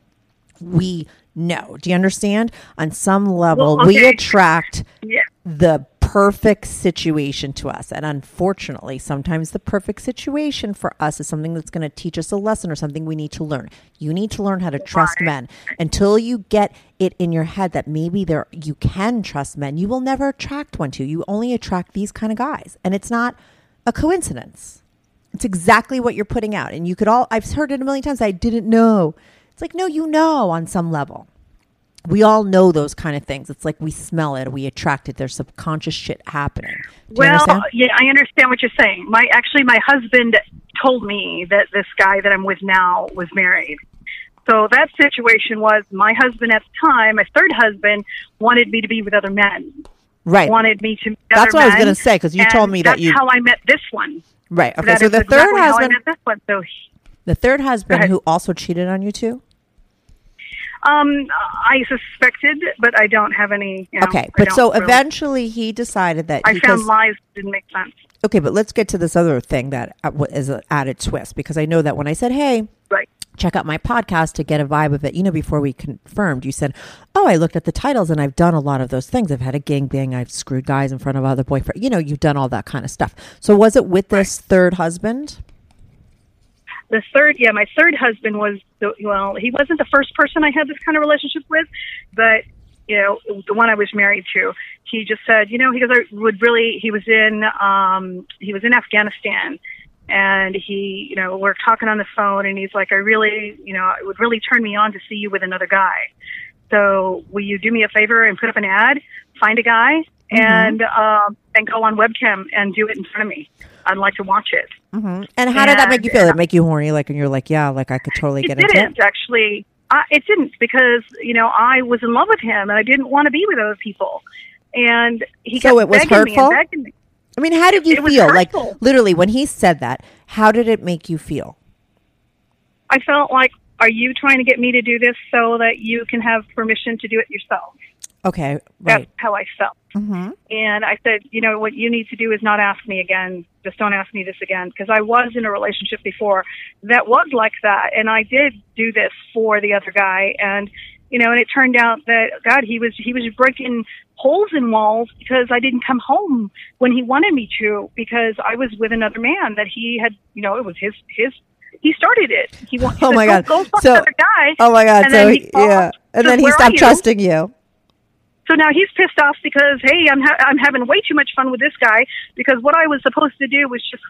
we know. Do you understand? On some level, Well, we attract Yeah. the perfect situation to us. And unfortunately, sometimes the perfect situation for us is something that's going to teach us a lesson or something we need to learn. You need to learn how to trust men. Until you get it in your head that maybe there you can trust men, you will never attract one to. You only attract these kind of guys. And it's not a coincidence. It's exactly what you're putting out. And you could all, I've heard it a million times. I didn't know. It's like, no, you know on some level. We all know those kind of things. It's like we smell it, we attract it. There's subconscious shit happening. Do well, understand? yeah, I understand what you're saying. My actually, my husband told me that this guy that I'm with now was married. So that situation was my husband at the time, my third husband, wanted me to be with other men. Right. Wanted me to. Meet That's other what I was gonna say, 'cause you told me that you- how I met this one. Right. Okay. So the third how I husband, met this one. So, he- the third husband who also cheated on you too. Um, I suspected, but I don't have any. You know, Okay. But so really- eventually he decided that I found lies didn't make sense. okay, but let's get to this other thing that uh, is an added twist because I know that when I said, "Hey, Right. check out my podcast to get a vibe of it," you know, before we confirmed, you said, "Oh, I looked at the titles and I've done a lot of those things. I've had a gangbang. I've screwed guys in front of other boyfriends. You know, you've done all that kind of stuff." So was it with this third husband? The third yeah my third husband was the, well he wasn't the first person i had this kind of relationship with but you know the one i was married to he just said you know he goes i would really he was in um he was in afghanistan and he you know we're talking on the phone and he's like i really you know it would really turn me on to see you with another guy. So will you do me a favor and put up an ad find a guy and um and go on webcam and do it in front of me i'd like to watch it Mm-hmm. And how did that make you feel? Did it make you horny? Like, and you're like, yeah, like I could totally get into it. actually. I, it didn't because you know I was in love with him and I didn't want to be with other people, and he So it was hurtful? and. I mean, how did you It feel? Like, literally, when he said that, how did it make you feel? I felt like, are you trying to get me to do this so that you can have permission to do it yourself? Okay, That's how I felt. Mm-hmm. And I said, you know, what you need to do is not ask me again. Just don't ask me this again. Because I was in a relationship before that was like that. And I did do this for the other guy. And, you know, and it turned out that, God, he was, he was breaking holes in walls because I didn't come home when he wanted me to because I was with another man that he had, you know, it was his, his, he started it. He, wa- he Oh said, my "Go- God. Go, fuck So-. Oh my God! And so then he- yeah, and then he "Where are stopped you?" trusting you. So now he's pissed off because hey, I'm ha- I'm having way too much fun with this guy because what I was supposed to do was just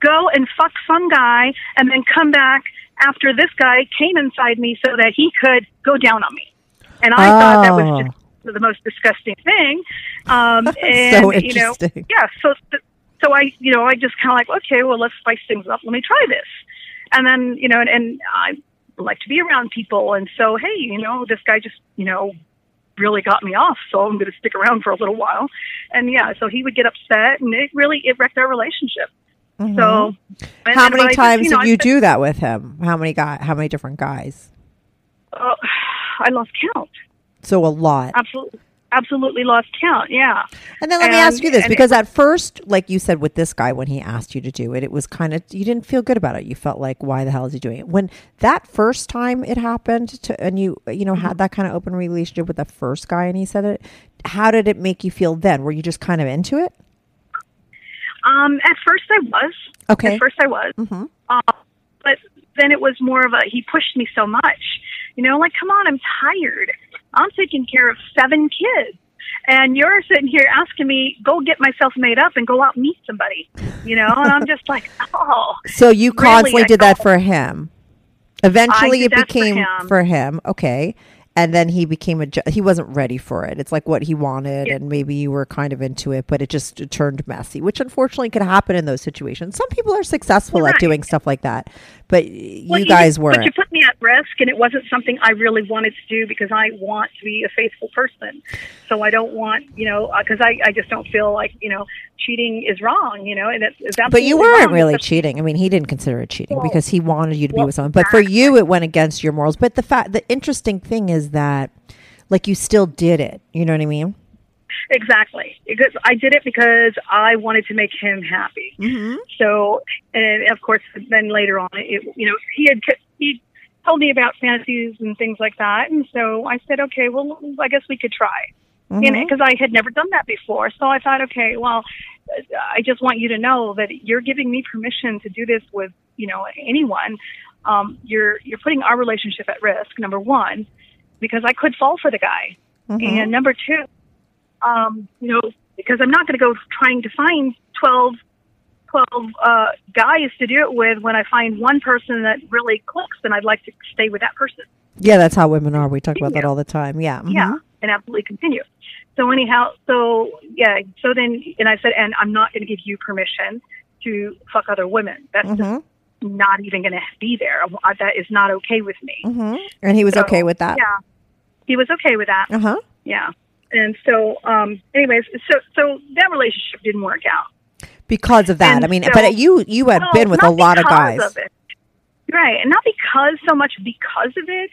go and fuck some guy and then come back after this guy came inside me so that he could go down on me. And I thought that Oh. was just the most disgusting thing. Um, and So you know, yeah. So so I you know I just kind of like okay, well let's spice things up. Let me try this. And then you know, and, and I like to be around people, and so hey, you know, this guy just you know really got me off, so I'm going to stick around for a little while. And yeah, so he would get upset, and it really it wrecked our relationship. So Mm-hmm. How and- I many just, times know, did you do that with him? How many guy? How many different guys? Uh, I lost count. So a lot. Absolutely, absolutely lost count. Yeah. And then let me ask you this, and because at first, like you said with this guy, when he asked you to do it, it was kind of you didn't feel good about it. You felt like, why the hell is he doing it? When that first time it happened, to, and you you know Mm-hmm. had that kind of open relationship with the first guy, and he said it, how did it make you feel then? Were you just kind of into it? Um, at first I was. Okay. At first I was. Mhm. Uh, but then it was more of a he pushed me so much. You know, like come on, I'm tired. I'm taking care of seven kids. And you're sitting here asking me, go get myself made up and go out and meet somebody. You know, and I'm just like, oh. So you Really, constantly I did that for him. Eventually, it that for became him. for him. Okay. And then he became a. ju- He wasn't ready for it. It's like what he wanted, and maybe you were kind of into it, but it just turned messy, which unfortunately could happen in those situations. Some people are successful Well, at right. doing stuff like that, but you guys weren't. you put me at risk, and it wasn't something I really wanted to do because I want to be a faithful person. So I don't want, you know, uh, because I, I just don't feel like, you know, cheating is wrong, you know, and it's, it's but you weren't wrong. really cheating. I mean, he didn't consider it cheating Well, because he wanted you to be with someone. But for you, it went against your morals. But the fact, the interesting thing is that, like, you still did it. You know what I mean? Exactly. Because I did it because I wanted to make him happy. Mm-hmm. So, and of course, then later on, it, you know, he had he told me about fantasies and things like that, and so I said, okay, well, I guess we could try. Mm-hmm. You know, because I had never done that before. So I thought, okay, well, I just want you to know that you're giving me permission to do this with, you know, anyone. Um, you're you're putting our relationship at risk. Number one, because I could fall for the guy, Mm-hmm. and number two, um, you know, because I'm not going to go trying to find 12, 12 uh, guys to do it with when I find one person that really clicks, then I'd like to stay with that person. Yeah, that's how women are. We talk about that all the time. Yeah. mhm. Yeah, and absolutely continue. So anyhow, so yeah, so then, and I said, and I'm not going to give you permission to fuck other women. That's Mhm. just not even going to be there. That is not okay with me. hmm And he was So, okay with that. Yeah, he was okay with that. Uh huh. Yeah, and so, um, anyways, so so that relationship didn't work out. Because of that. And I mean, so- but you you had No, been with a lot of guys. it. Right, and not because so much because of it.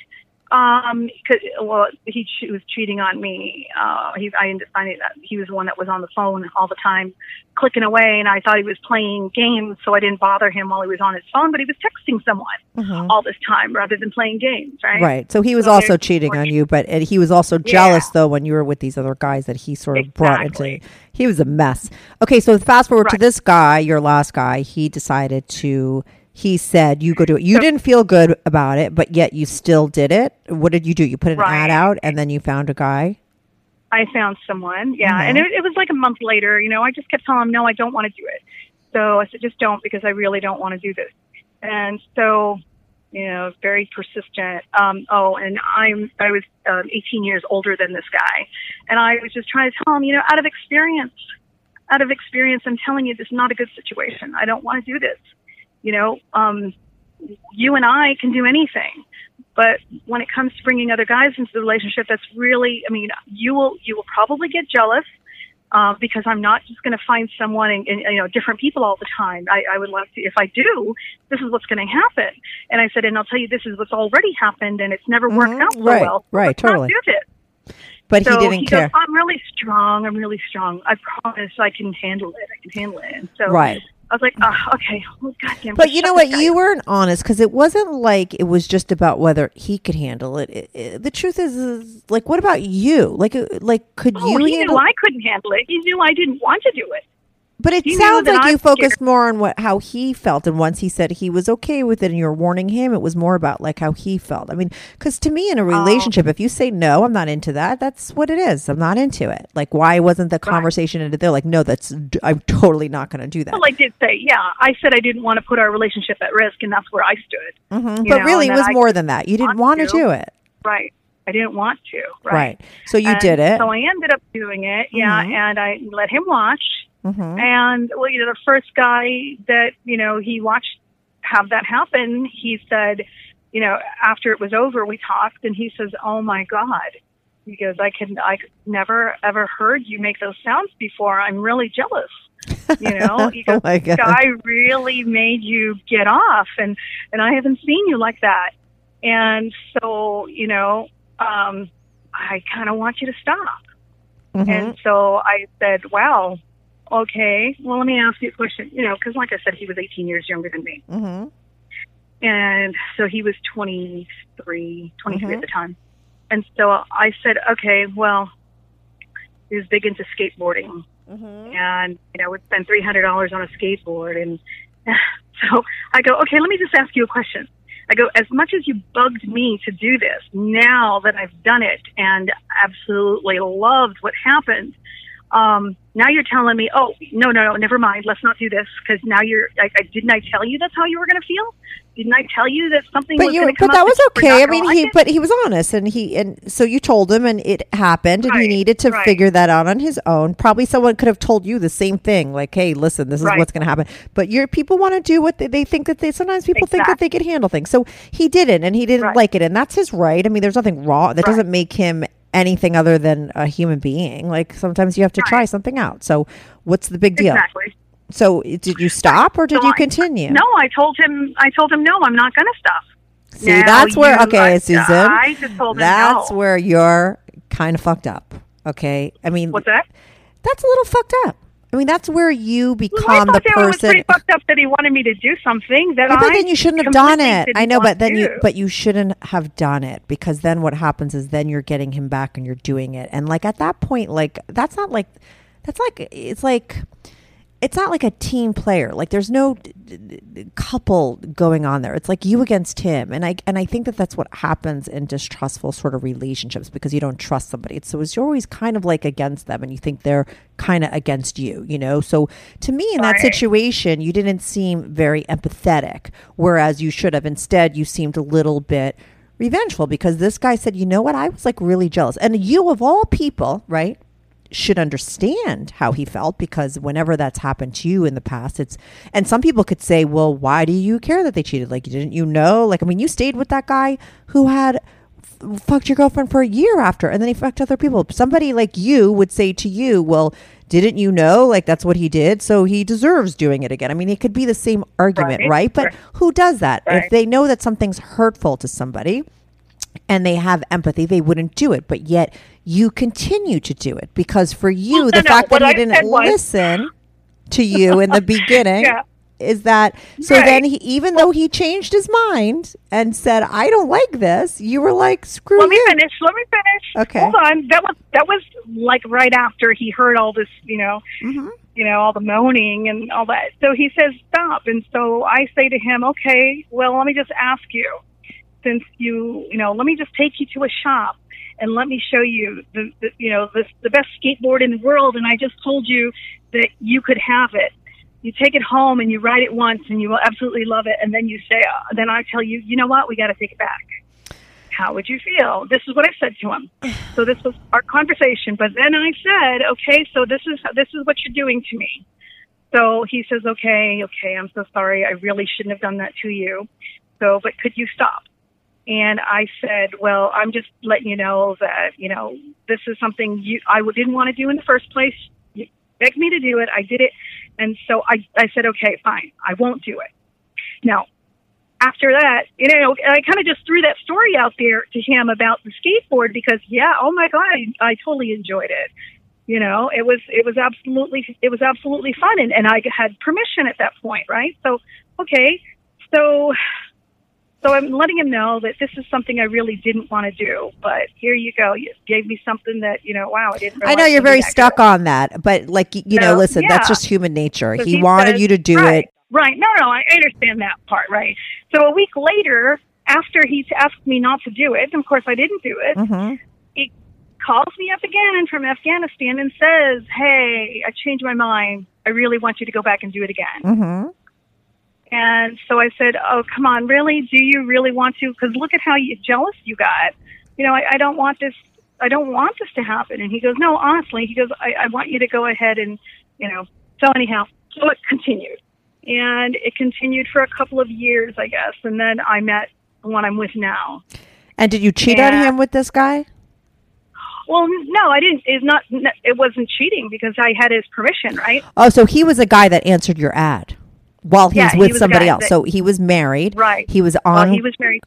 Um, 'cause- well, he che- was cheating on me. Uh, he, I ended up finding that he was the one that was on the phone all the time, clicking away, and I thought he was playing games, so I didn't bother him while he was on his phone. But he was texting someone all this time rather than playing games. Right. Mm-hmm. Right. So he was So also cheating on you, but uh, he was also jealous though when you were with these other guys that he sort of brought into. He was a mess. Okay, so fast forward to this guy, your last guy. He decided to. He said, "You go do it." You didn't feel good about it, but yet you still did it. What did you do? You put an ad out, and then you found a guy. I found someone, yeah, Mhm. and it, it was like a month later. You know, I just kept telling him, no, I don't want to do it. So I said, just don't because I really don't want to do this. And so, you know, very persistent. Um, oh, and I'm I was um, 18 years older than this guy, and I was just trying to tell him, you know, out of experience, out of experience, I'm telling you, this is not a good situation. I don't want to do this. You know, um, you and I can do anything. But when it comes to bringing other guys into the relationship, that's really, I mean, you will, you will probably get jealous, uh, because I'm not just going to find someone and, and, you know, different people all the time. I, I would love to, if I do, this is what's going to happen. And I said, and I'll tell you, this is what's already happened and it's never worked Mhm. out so Right, well. So right, let's not totally. do it. But he didn't he care. Goes, I'm really strong. I'm really strong. I promise I can handle it. I can handle it. And so Right. I was like, oh, okay, well, goddamn. But you know what? You weren't honest because it wasn't like it was just about whether he could handle it. It- it- the truth is, is, like, what about you? Like, uh, like, could Oh, you he handle? knew I couldn't handle it. He knew I didn't want to do it. But it sounds like you focused scared. more on what how he felt, and once he said he was okay with it, and you're warning him, it was more about like how he felt. I mean, because to me, in a Oh. relationship, if you say no, I'm not into that. That's what it is. I'm not into it. Like, why wasn't the conversation into there? Like, no, that's I'm totally not going to do that. Well, I did say, yeah. I said I didn't want to put our relationship at risk, and that's where I stood. Mhm. But know, really, it was I more than that. You didn't want to do it. Right. I didn't want to. Right. Right. So you And did it. So I ended up doing it. Yeah, Mhm. and I let him watch. Mhm. And well, you know, the first guy that you know he watched have that happen, he said, you know, after it was over, we talked, and he says, "Oh my God." He goes, I can, I never ever heard you make those sounds before. I'm really jealous. You know, he Oh goes, God. guy really made you get off, and and I haven't seen you like that. And so, you know, um, I kind of want you to stop. Mhm. And so I said, wow, okay, well, let me ask you a question. You know, because like I said, he was 18 years younger than me. Mhm. And so he was 23, 23 Mhm. at the time. And so I said, okay, well, he was big into skateboarding. Mhm. And, you know, would spend $300 on a skateboard. And so I go, okay, let me just ask you a question. I go, as much as you bugged me to do this, now that I've done it and absolutely loved what happened, um, now you're telling me, oh, no, no, no, never mind. Let's not do this because now you're, I, I, didn't I tell you that's how you were going to feel? Didn't I tell you that something But was you, but that was that you were okay. I mean, like he, it? but he was honest, and he, and so you told him, and it happened, and he needed to right. figure that out on his own. Probably someone could have told you the same thing, like, "Hey, listen, this is Right. what's going to happen." But your people want to do what they, they think that they. Sometimes people think that they can handle things. So he didn't, and he didn't Right. like it, and that's his right. I mean, there's nothing wrong. That Right. doesn't make him anything other than a human being. Like sometimes you have to try something out. So what's the big deal? Exactly. So did you stop or did So you I- continue? No, I told him. I told him no. I'm not going to stop. See, Now that's where okay, I- Susan. I just told him that's no. where you're kind of fucked up. Okay, I mean, What's that? that's a little fucked up. I mean, that's where you Well, I become thought the that it was pretty fucked up that he wanted me to do something that Yeah, I. but then you shouldn't have done it. I know, but then you but you shouldn't have done it because then what happens is then you're getting him back and you're doing it. And like at that point like that's not like that's like it's like it's not like a team player. Like there's no d- d- couple going on there. It's like you against him. And I and I think that that's what happens in distrustful sort of relationships because you don't trust somebody. So it's you're always kind of like against them and you think they're kind of against you, you know? So to me in that situation, you didn't seem very empathetic whereas you should have instead you seemed a little bit revengeful because this guy said, "You know what? I was like really jealous." And you of all people, right? Should understand how he felt because whenever that's happened to you in the past it's and some people could say well why do you care that they cheated? Like didn't you know? Like i mean you stayed with that guy who had f- fucked your girlfriend for a year after and then he fucked other people. Somebody like you would say to you well didn't you know? Like that's what he did. So he deserves doing it again. I mean it could be the same argument right, Right. but Right. who does that? If they know that something's hurtful to somebody and they have empathy, they wouldn't do it. But yet you continue to do it because for you, Well, the no, fact that he I didn't was- listen to you in the beginning Yeah. is that so Right. then he, even though he changed his mind and said, I don't like this, you were like, screw Let me you. finish. Let me finish. Okay. Hold on. That was that was like right after he heard all this, you know, Mhm. you know, all the moaning and all that. So he says stop, and so I say to him, okay, well, let me just ask you, since you, you know, let me just take you to a shop and let me show you the, the you know, the the best skateboard in the world, and I just told you that you could have it. You take it home and you ride it once, and you will absolutely love it. And then you say, uh, then I tell you, you know what, we got to take it back how would you feel? This is what I said to him. So this was our conversation. But then I said, okay, so this is this is what you're doing to me. So he says, okay, okay, I'm so sorry. I really shouldn't have done that to you. So, but could you stop? And I said, well, I'm just letting you know that you know this is something you I didn't want to do in the first place. You begged me to do it. I did it, and so I I said, okay, fine, I won't do it. Now, after that, you know, I kind of just threw that story out there to him about the skateboard because, yeah, oh my god, I, I totally enjoyed it. You know, it was it was absolutely it was absolutely fun, and, and I had permission at that point, right? So, okay, so so I'm letting him know that this is something I really didn't want to do, but here you go. You gave me something that you know. Wow, I didn't. I know you're very stuck good. on that, but like you know, So, listen, that's just human nature. So he, wanted says- you to do right, it. Right. No, no, I understand that part, right. So a week later, after he's asked me not to do it, and of course I didn't do it, hmm he calls me up again from Afghanistan and says, Hey, I changed my mind. I really want you to go back and do it again. hmm And so I said, Oh, come on, really? Do you really want to? Because look at how you, jealous you got. You know, I, I don't want this. I don't want this to happen. And he goes, No, honestly, he goes, I, I want you to go ahead and, you know. So anyhow, so it continued, and it continued for a couple of years, I guess. And then I met the one I'm with now. And did you cheat on him with this guy? Well, no, I didn't. It's not. It wasn't cheating because I had his permission, right? Oh, so he was a guy that answered your ad while he Yeah, he with was somebody else. that- so he was married. Right. He was Well, on. he was married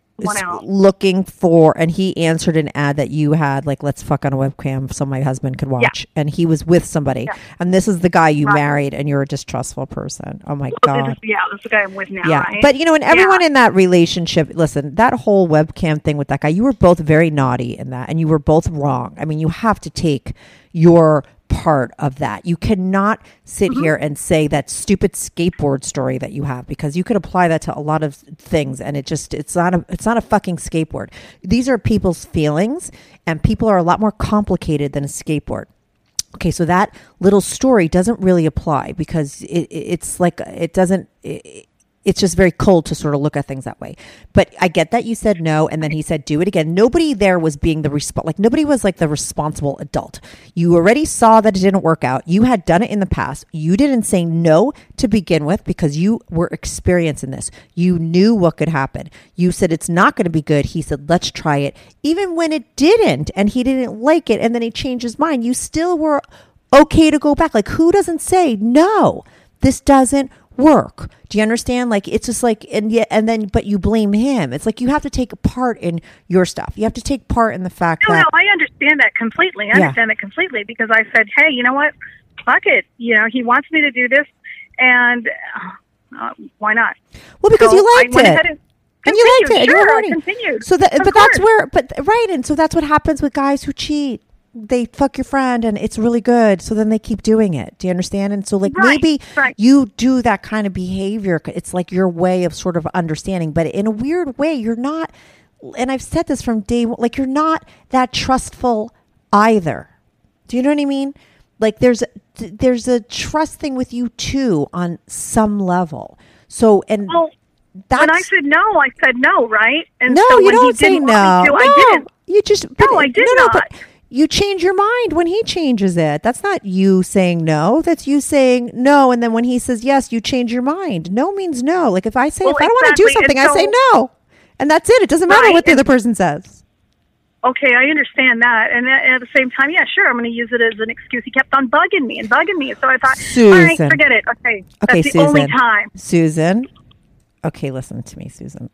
looking for, and he answered an ad that you had, like "Let's fuck on a webcam so my husband could watch." And he was with somebody, Yeah. and this is the guy you Right. married, and you're a distrustful person. Oh my Well, god! this is, yeah, this is the guy I'm with now. Yeah, right? but you know, and everyone Yeah. in that relationship, listen, that whole webcam thing with that guy, you were both very naughty in that, and you were both wrong. I mean, you have to take your part of that. You cannot sit Mm-hmm. here and say that stupid skateboard story that you have because you could apply that to a lot of things, and it just it's not a it's not a fucking skateboard. These are people's feelings, and people are a lot more complicated than a skateboard. Okay, so that little story doesn't really apply because it, it- it's like it doesn't. It, it's just very cold to sort of look at things that way. But I get that you said no, and then he said do it again. Nobody there was being the resp- like nobody was like the responsible adult. You already saw that it didn't work out. You had done it in the past. You didn't say no to begin with because you were experienced in this. You knew what could happen. You said it's not going to be good. He said let's try it, even when it didn't, and he didn't like it, and then he changed his mind. You still were okay to go back. Like who doesn't say no? This doesn't work. Do you understand? Like it's just like and yet and then but you blame him. It's like you have to take part in your stuff. You have to take part in the fact No, that no, I understand that completely. I Yeah. understand that completely because I said, hey, you know what? Fuck it. You know, he wants me to do this, and uh, why not? well because So you liked it. and you liked it. continued. and you were Sure, continued. So that Of but that's where but right and so that's what happens with guys who cheat. They fuck your friend and it's really good. So then they keep doing it. Do you understand? And so like Right, maybe right. you do that kind of behavior. It's like your way of sort of understanding, but in a weird way, you're not. And I've said this from day one. Like you're not that trustful either. Do you know what I mean? Like there's there's a trust thing with you too on some level. So and Well, that's when I said no, I said no, right? And no, so you don't say didn't no. to, no, I didn't. You just No, I did no, no, but not. You change your mind when he changes it. That's not you saying no. That's you saying no, and then when he says yes, you change your mind. No means no. Like if I say Well, if I don't want to do something, and I say no, and that's it. It doesn't matter Right, what the other person says. Okay, I understand that, and at the same time, yeah, sure, I'm going to use it as an excuse. He kept on bugging me and bugging me, so I thought, all right, forget it. Okay, Okay, that's the only Susan. time. Susan. Okay, listen to me, Susan.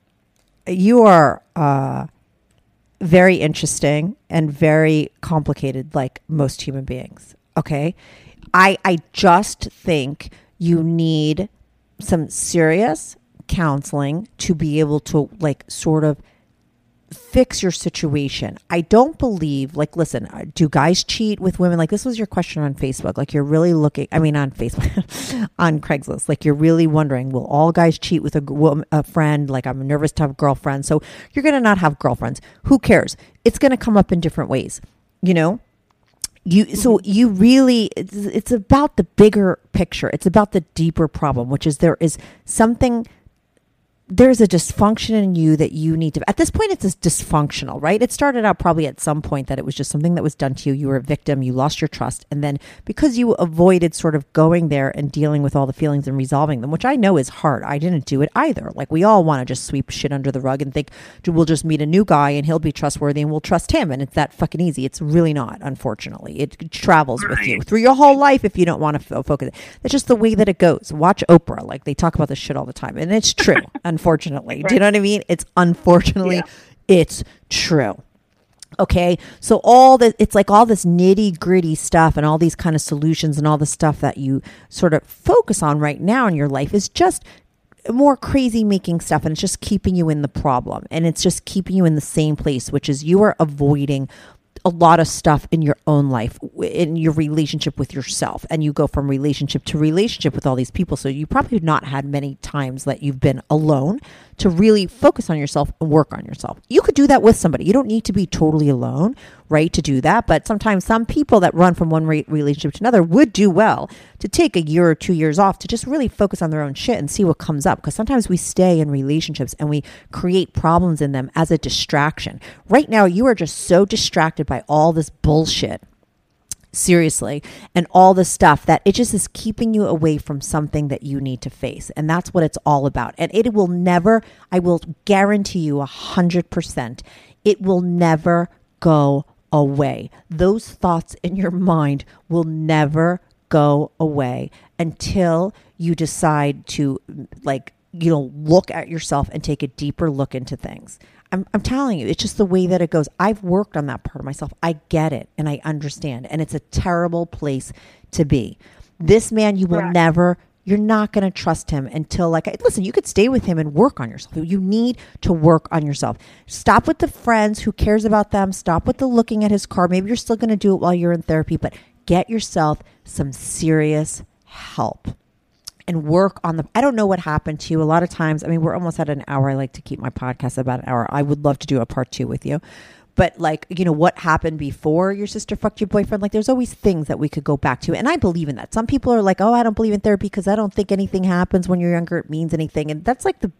You are uh, very interesting and very complicated, like most human beings. Okay, I I just think you need some serious counseling to be able to like sort of fix your situation. I don't believe, like, listen, uh, do guys cheat with women? Like, this was your question on Facebook. Like, you're really looking, I mean, on Facebook, on Craigslist. Like, you're really wondering, will all guys cheat with a, a friend? Like, I'm nervous to have girlfriends. So you're going to not have girlfriends. Who cares? It's going to come up in different ways, you know? you so you really it's, it's about the bigger picture it's about the deeper problem which is there is something there's a dysfunction in you that you need to at this point it's dysfunctional right? It started out probably at some point that it was just something that was done to you. You were a victim. You lost your trust. And then because you avoided sort of going there and dealing with all the feelings and resolving them which i know is hard. I didn't do it either. Like we all want to just sweep shit under the rug and think we'll just meet a new guy and he'll be trustworthy and we'll trust him. And it's that fucking easy. It's really not unfortunately. It travels with you through your whole life if you don't want to focus. That's just the way that it goes. Watch oprah. Like they talk about this shit all the time. And it's true unfortunately unfortunately. Do you know what I mean? It's unfortunately, Yeah. it's true. Okay. So all the it's like all this nitty gritty stuff and all these kind of solutions and all the stuff that you sort of focus on right now in your life is just more crazy making stuff and it's just keeping you in the problem and it's just keeping you in the same place which is you are avoiding a lot of stuff in your own life in your relationship with yourself and you go from relationship to relationship with all these people. So you probably have not had many times that you've been alone to really focus on yourself and work on yourself. You could do that with somebody. You don't need to be totally alone right to do that. But sometimes some people that run from one re- relationship to another would do well to take a year or two years off to just really focus on their own shit and see what comes up. Because sometimes we stay in relationships and we create problems in them as a distraction. Right now you are just so distracted by all this bullshit. Seriously. And all the stuff that it just is keeping you away from something that you need to face. And that's what it's all about. And it will never i will guarantee you a hundred percent it will never go away those thoughts in your mind will never go away until you decide to like you know look at yourself and take a deeper look into things I'm, I'm telling you, it's just the way that it goes. I've worked on that part of myself. I get it and I understand. And it's a terrible place to be. This man, you will never, you're not going to trust him until, like, listen, you could stay with him and work on yourself. You need to work on yourself. Stop with the friends. Who cares about them? Stop with the looking at his car. Maybe you're still going to do it while you're in therapy, but get yourself some serious help and work on the I don't know what happened to you. A lot of times, I mean, we're almost at an hour. I like to keep my podcast about an hour. I would love to do a part 2 with you. But like, you know, what happened before your sister fucked your boyfriend? Like there's always things that we could go back to. And I believe in that. Some people are like, "Oh, I don't believe in therapy because I don't think anything happens when you're younger it means anything." And that's like the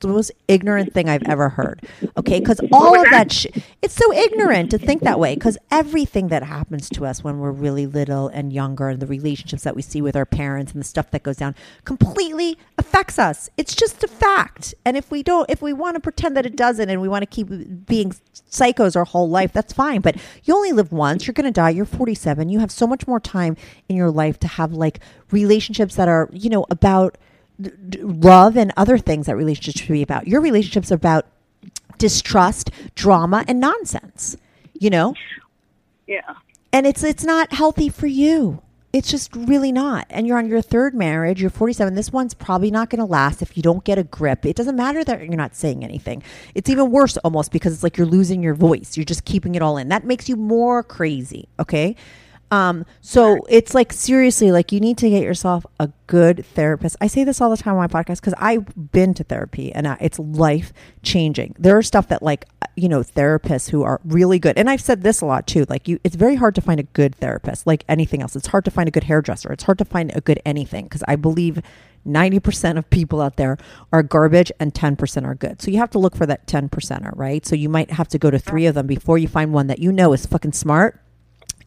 the most ignorant thing I've ever heard. Okay? Cuz all of that shit it's so ignorant to think that way cuz everything that happens to us when we're really little and younger and the relationships that we see with our parents and the stuff that goes down completely affects us. It's just a fact. And if we don't if we want to pretend that it doesn't and we want to keep being psychos our whole life, that's fine, but you only live once. You're going to die. You're 47. You have so much more time in your life to have like relationships that are, you know, about love and other things that relationships should be about. Your relationships are about distrust, drama, and nonsense. You know, Yeah. and it's it's not healthy for you. It's just really not. And you're on your third marriage. You're 47. This one's probably not going to last if you don't get a grip. It doesn't matter that you're not saying anything. It's even worse almost because it's like you're losing your voice. You're just keeping it all in. That makes you more crazy. Okay. Um, so it's like seriously, like you need to get yourself a good therapist. I say this all the time on my podcast because I've been to therapy and uh, it's life changing. There are stuff that like uh, you know therapists who are really good, and I've said this a lot too. Like you, it's very hard to find a good therapist. Like anything else, it's hard to find a good hairdresser. It's hard to find a good anything because I believe. 90% of people out there are garbage and 10% are good. So you have to look for that 10%er, right? So you might have to go to three of them before you find one that you know is fucking smart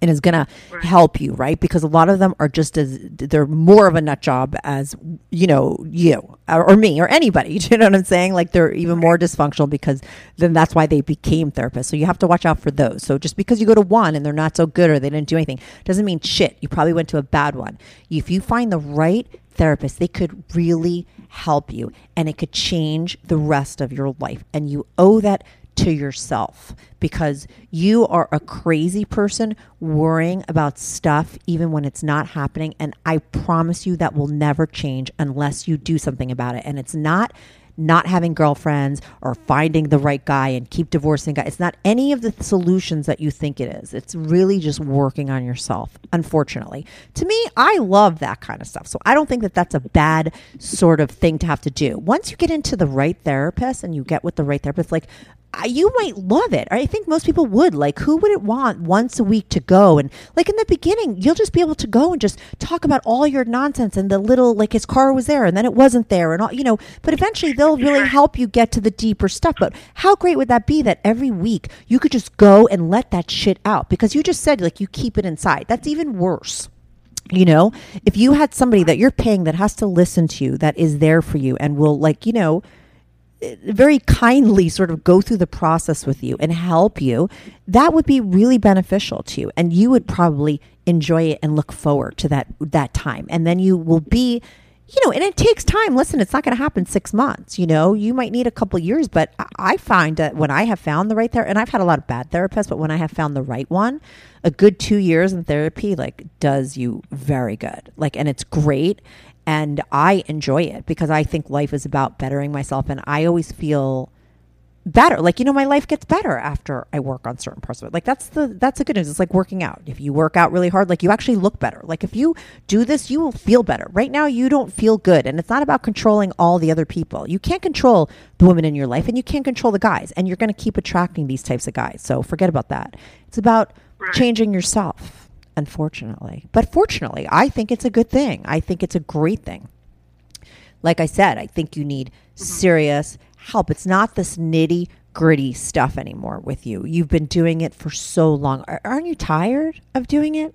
and is going to help you, right? Because a lot of them are just as they're more of a nut job as you know you or, or me or anybody. Do you know what I'm saying? Like they're even more dysfunctional because then that's why they became therapists. So you have to watch out for those. So just because you go to one and they're not so good or they didn't do anything doesn't mean shit. You probably went to a bad one. If you find the right therapist, they could really help you and it could change the rest of your life. And you owe that to yourself because you are a crazy person worrying about stuff even when it's not happening. And I promise you that will never change unless you do something about it. And it's not not having girlfriends or finding the right guy and keep divorcing guy. It's not any of the solutions that you think it is. It's really just working on yourself, unfortunately. To me, I love that kind of stuff. So I don't think that that's a bad sort of thing to have to do. Once you get into the right therapist and you get with the right therapist, like you might love it. I think most people would. Like, who wouldn't want once a week to go? And like in the beginning, you'll just be able to go and just talk about all your nonsense and the little, like his car was there and then it wasn't there and all, you know, but eventually they'll really help you get to the deeper stuff. But how great would that be that every week you could just go and let that shit out? Because you just said, like, you keep it inside. That's even worse. You know, if you had somebody that you're paying that has to listen to you, that is there for you and will, like, you know, very kindly sort of go through the process with you and help you, that would be really beneficial to you. And you would probably enjoy it and look forward to that that time. And then you will be you know, and it takes time. Listen, it's not going to happen six months. You know, you might need a couple years, but I- find that when I have found the right therapist, and I've had a lot of bad therapists, but when I have found the right one, a good two years in therapy like does you very good. Like, and it's great, and I enjoy it because I think life is about bettering myself, and I always feel better. Like you know, my life gets better after I work on certain parts of it. Like that's the that's the good news. It's like working out. If you work out really hard, like you actually look better. Like if you do this, you will feel better. Right now, you don't feel good, and it's not about controlling all the other people. You can't control the women in your life, and you can't control the guys, and you're going to keep attracting these types of guys. So forget about that. It's about changing yourself. Unfortunately, but fortunately, I think it's a good thing. I think it's a great thing like I said, I think you need mm-hmm. serious help. It's not this nitty gritty stuff anymore with you. You've been doing it for so long. Aren't you tired of doing it?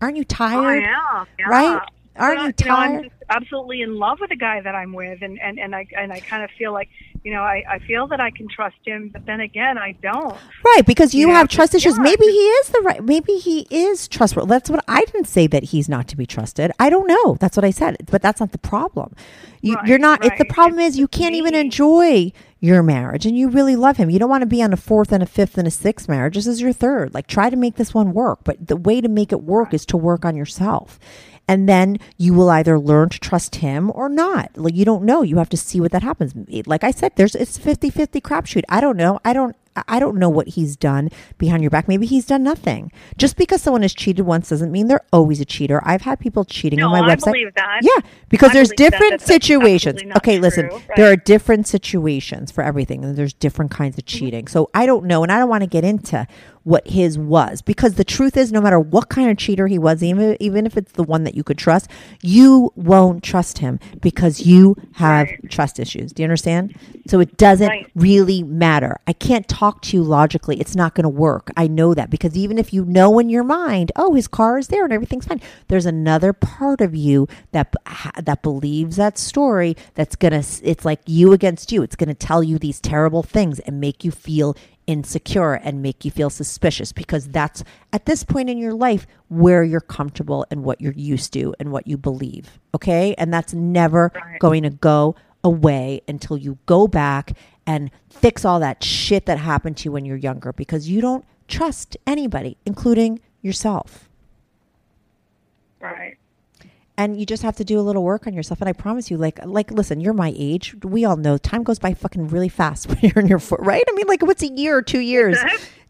Aren't you Oh, tired? yeah, yeah. Right? Aren't you know, I'm tired? just absolutely in love with the guy that I'm with, and and and I and I kind of feel like, you know, I I feel that I can trust him, but then again, I don't. Right, because you Yeah, have trust issues. yeah. Maybe he is the right. Maybe he is trustworthy. That's what I didn't say that he's not to be trusted. I don't know. That's what I said. But that's not the problem. You, Right, you're not. It's the problem It's is you can't even enjoy your marriage, and you really love him. You don't want to be on a fourth and a fifth and a sixth marriage. This is your third. Like try to make this one work. But the way to make it work is to work on yourself. And then you will either learn to trust him or not. Like you don't know. You have to see what that happens. Like I said, there's it's 50-50 crapshoot. I don't know. I don't I don't know what he's done behind your back. Maybe he's done nothing. Just because someone has cheated once doesn't mean they're always a cheater. I've had people cheating No, on my I website. believe that. Yeah, because I there's believe that. different situations. Okay, listen. true, There are different situations for everything, and there's different kinds of cheating. So I don't know, and I don't want to get into what his was because the truth is, no matter what kind of cheater he was, even even if it's the one that you could trust, you won't trust him because you have trust issues. Do you understand? So it doesn't Right. really matter. I can't talk to you logically. It's not going to work. I know that because even if you know in your mind, oh, his car is there and everything's fine, there's another part of you that that believes that story. That's gonna. It's like you against you. It's gonna tell you these terrible things and make you feel insecure and make you feel suspicious because that's at this point in your life where you're comfortable and what you're used to and what you believe. Okay, and that's never going to go away until you go back and fix all that shit that happened to you when you're younger because you don't trust anybody, including yourself. Right. And you just have to do a little work on yourself. And I promise you, like, like, listen, you're my age. We all know time goes by fucking really fast when you're in your foot, right? I mean, like, what's a year or two years?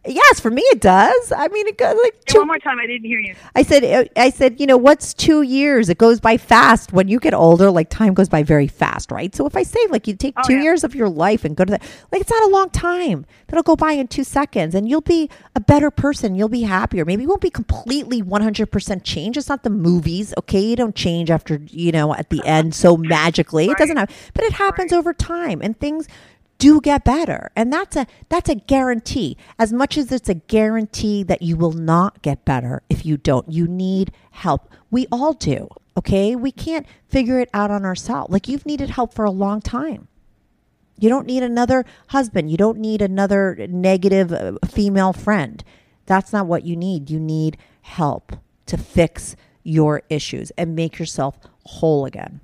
Yes, for me it does. I mean, it goes like two. one more time. I didn't hear you. I said, uh, I said, you know, what's two years? It goes by fast. When you get older, like time goes by very fast, right? So if I say, like, you take Oh, two yeah. years of your life and go to that, like, it's not a long time. That'll go by in two seconds, and you'll be a better person. You'll be happier. Maybe you won't be completely one hundred percent changed. It's not the movies, okay? You don't change after you know at the end so magically. It doesn't happen, but it happens over time, and things do get better. And that's a that's a guarantee. As much as it's a guarantee that you will not get better if you don't you need help. We all do okay? We can't figure it out on ourselves. Like you've needed help for a long time. You don't need another husband. You don't need another negative uh, female friend. That's not what you need. You need help to fix your issues and make yourself whole again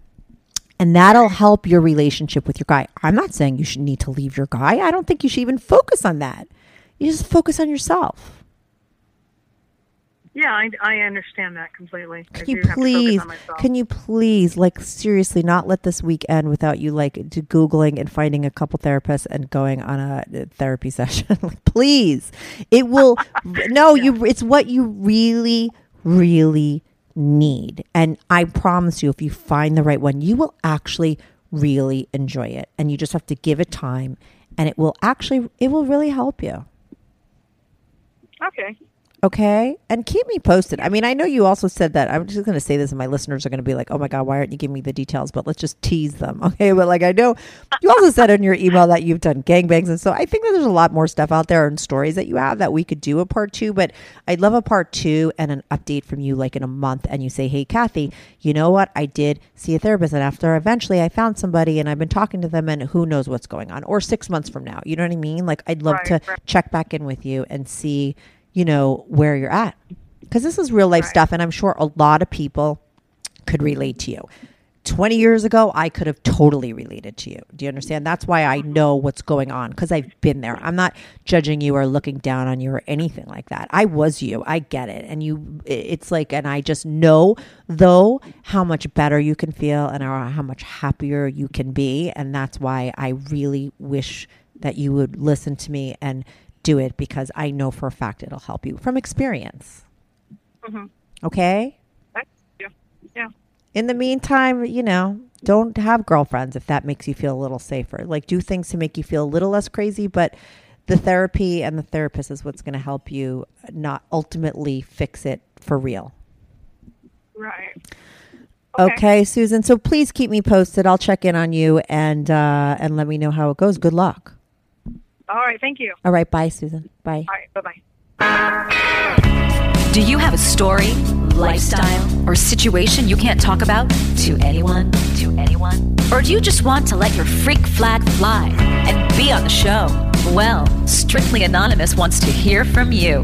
and that'll help your relationship with your guy. I'm not saying you should need to leave your guy. I don't think you should even focus on that. You just focus on yourself. Yeah, I, I understand that completely. Can you do have to focus please, can you please, like seriously, not let this week end without you like to googling and finding a couple therapists and going on a uh, therapy session? like, please, it will. no, you. It's what you really, really need, and I promise you, if you find the right one, you will actually really enjoy it, and you just have to give it time, and it will actually, it will really help you. Okay. Okay. And keep me posted. I mean, I know you also said that. I'm just going to say this, and my listeners are going to be like, oh my God, why aren't you giving me the details? But let's just tease them. Okay. But like, I know you also said in your email that you've done gangbangs. And so I think that there's a lot more stuff out there and stories that you have that we could do a part two. But I'd love a part two and an update from you like in a month. And you say, hey, Kathy, you know what? I did see a therapist. And after eventually I found somebody and I've been talking to them, and who knows what's going on, or six months from now. You know what I mean? Like, I'd love Right, to right. check back in with you and see you know, where you're at. Because this is real life stuff, and I'm sure a lot of people could relate to you. 20 years ago, I could have totally related to you. Do you understand? That's why I mm-hmm. know what's going on because I've been there. I'm not judging you or looking down on you or anything like that. I was you. I get it. And you, it's like, and I just know though how much better you can feel and how much happier you can be. And that's why I really wish that you would listen to me and do it because I know for a fact it'll help you from experience. Mm-hmm. Okay? Yeah. Yeah. In the meantime, you know, don't have girlfriends if that makes you feel a little safer. Like, do things to make you feel a little less crazy, but the therapy and the therapist is what's going to help you not ultimately fix it for real. Right. Okay. Okay. Susan. So please keep me posted. I'll check in on you and uh, and let me know how it goes. Good luck. All right. Thank you. All right. Bye, Susan. Bye. All right. Bye bye. Do you have a story, lifestyle, or situation you can't talk about to anyone? To anyone? Or do you just want to let your freak flag fly and be on the show? Well, Strictly Anonymous wants to hear from you.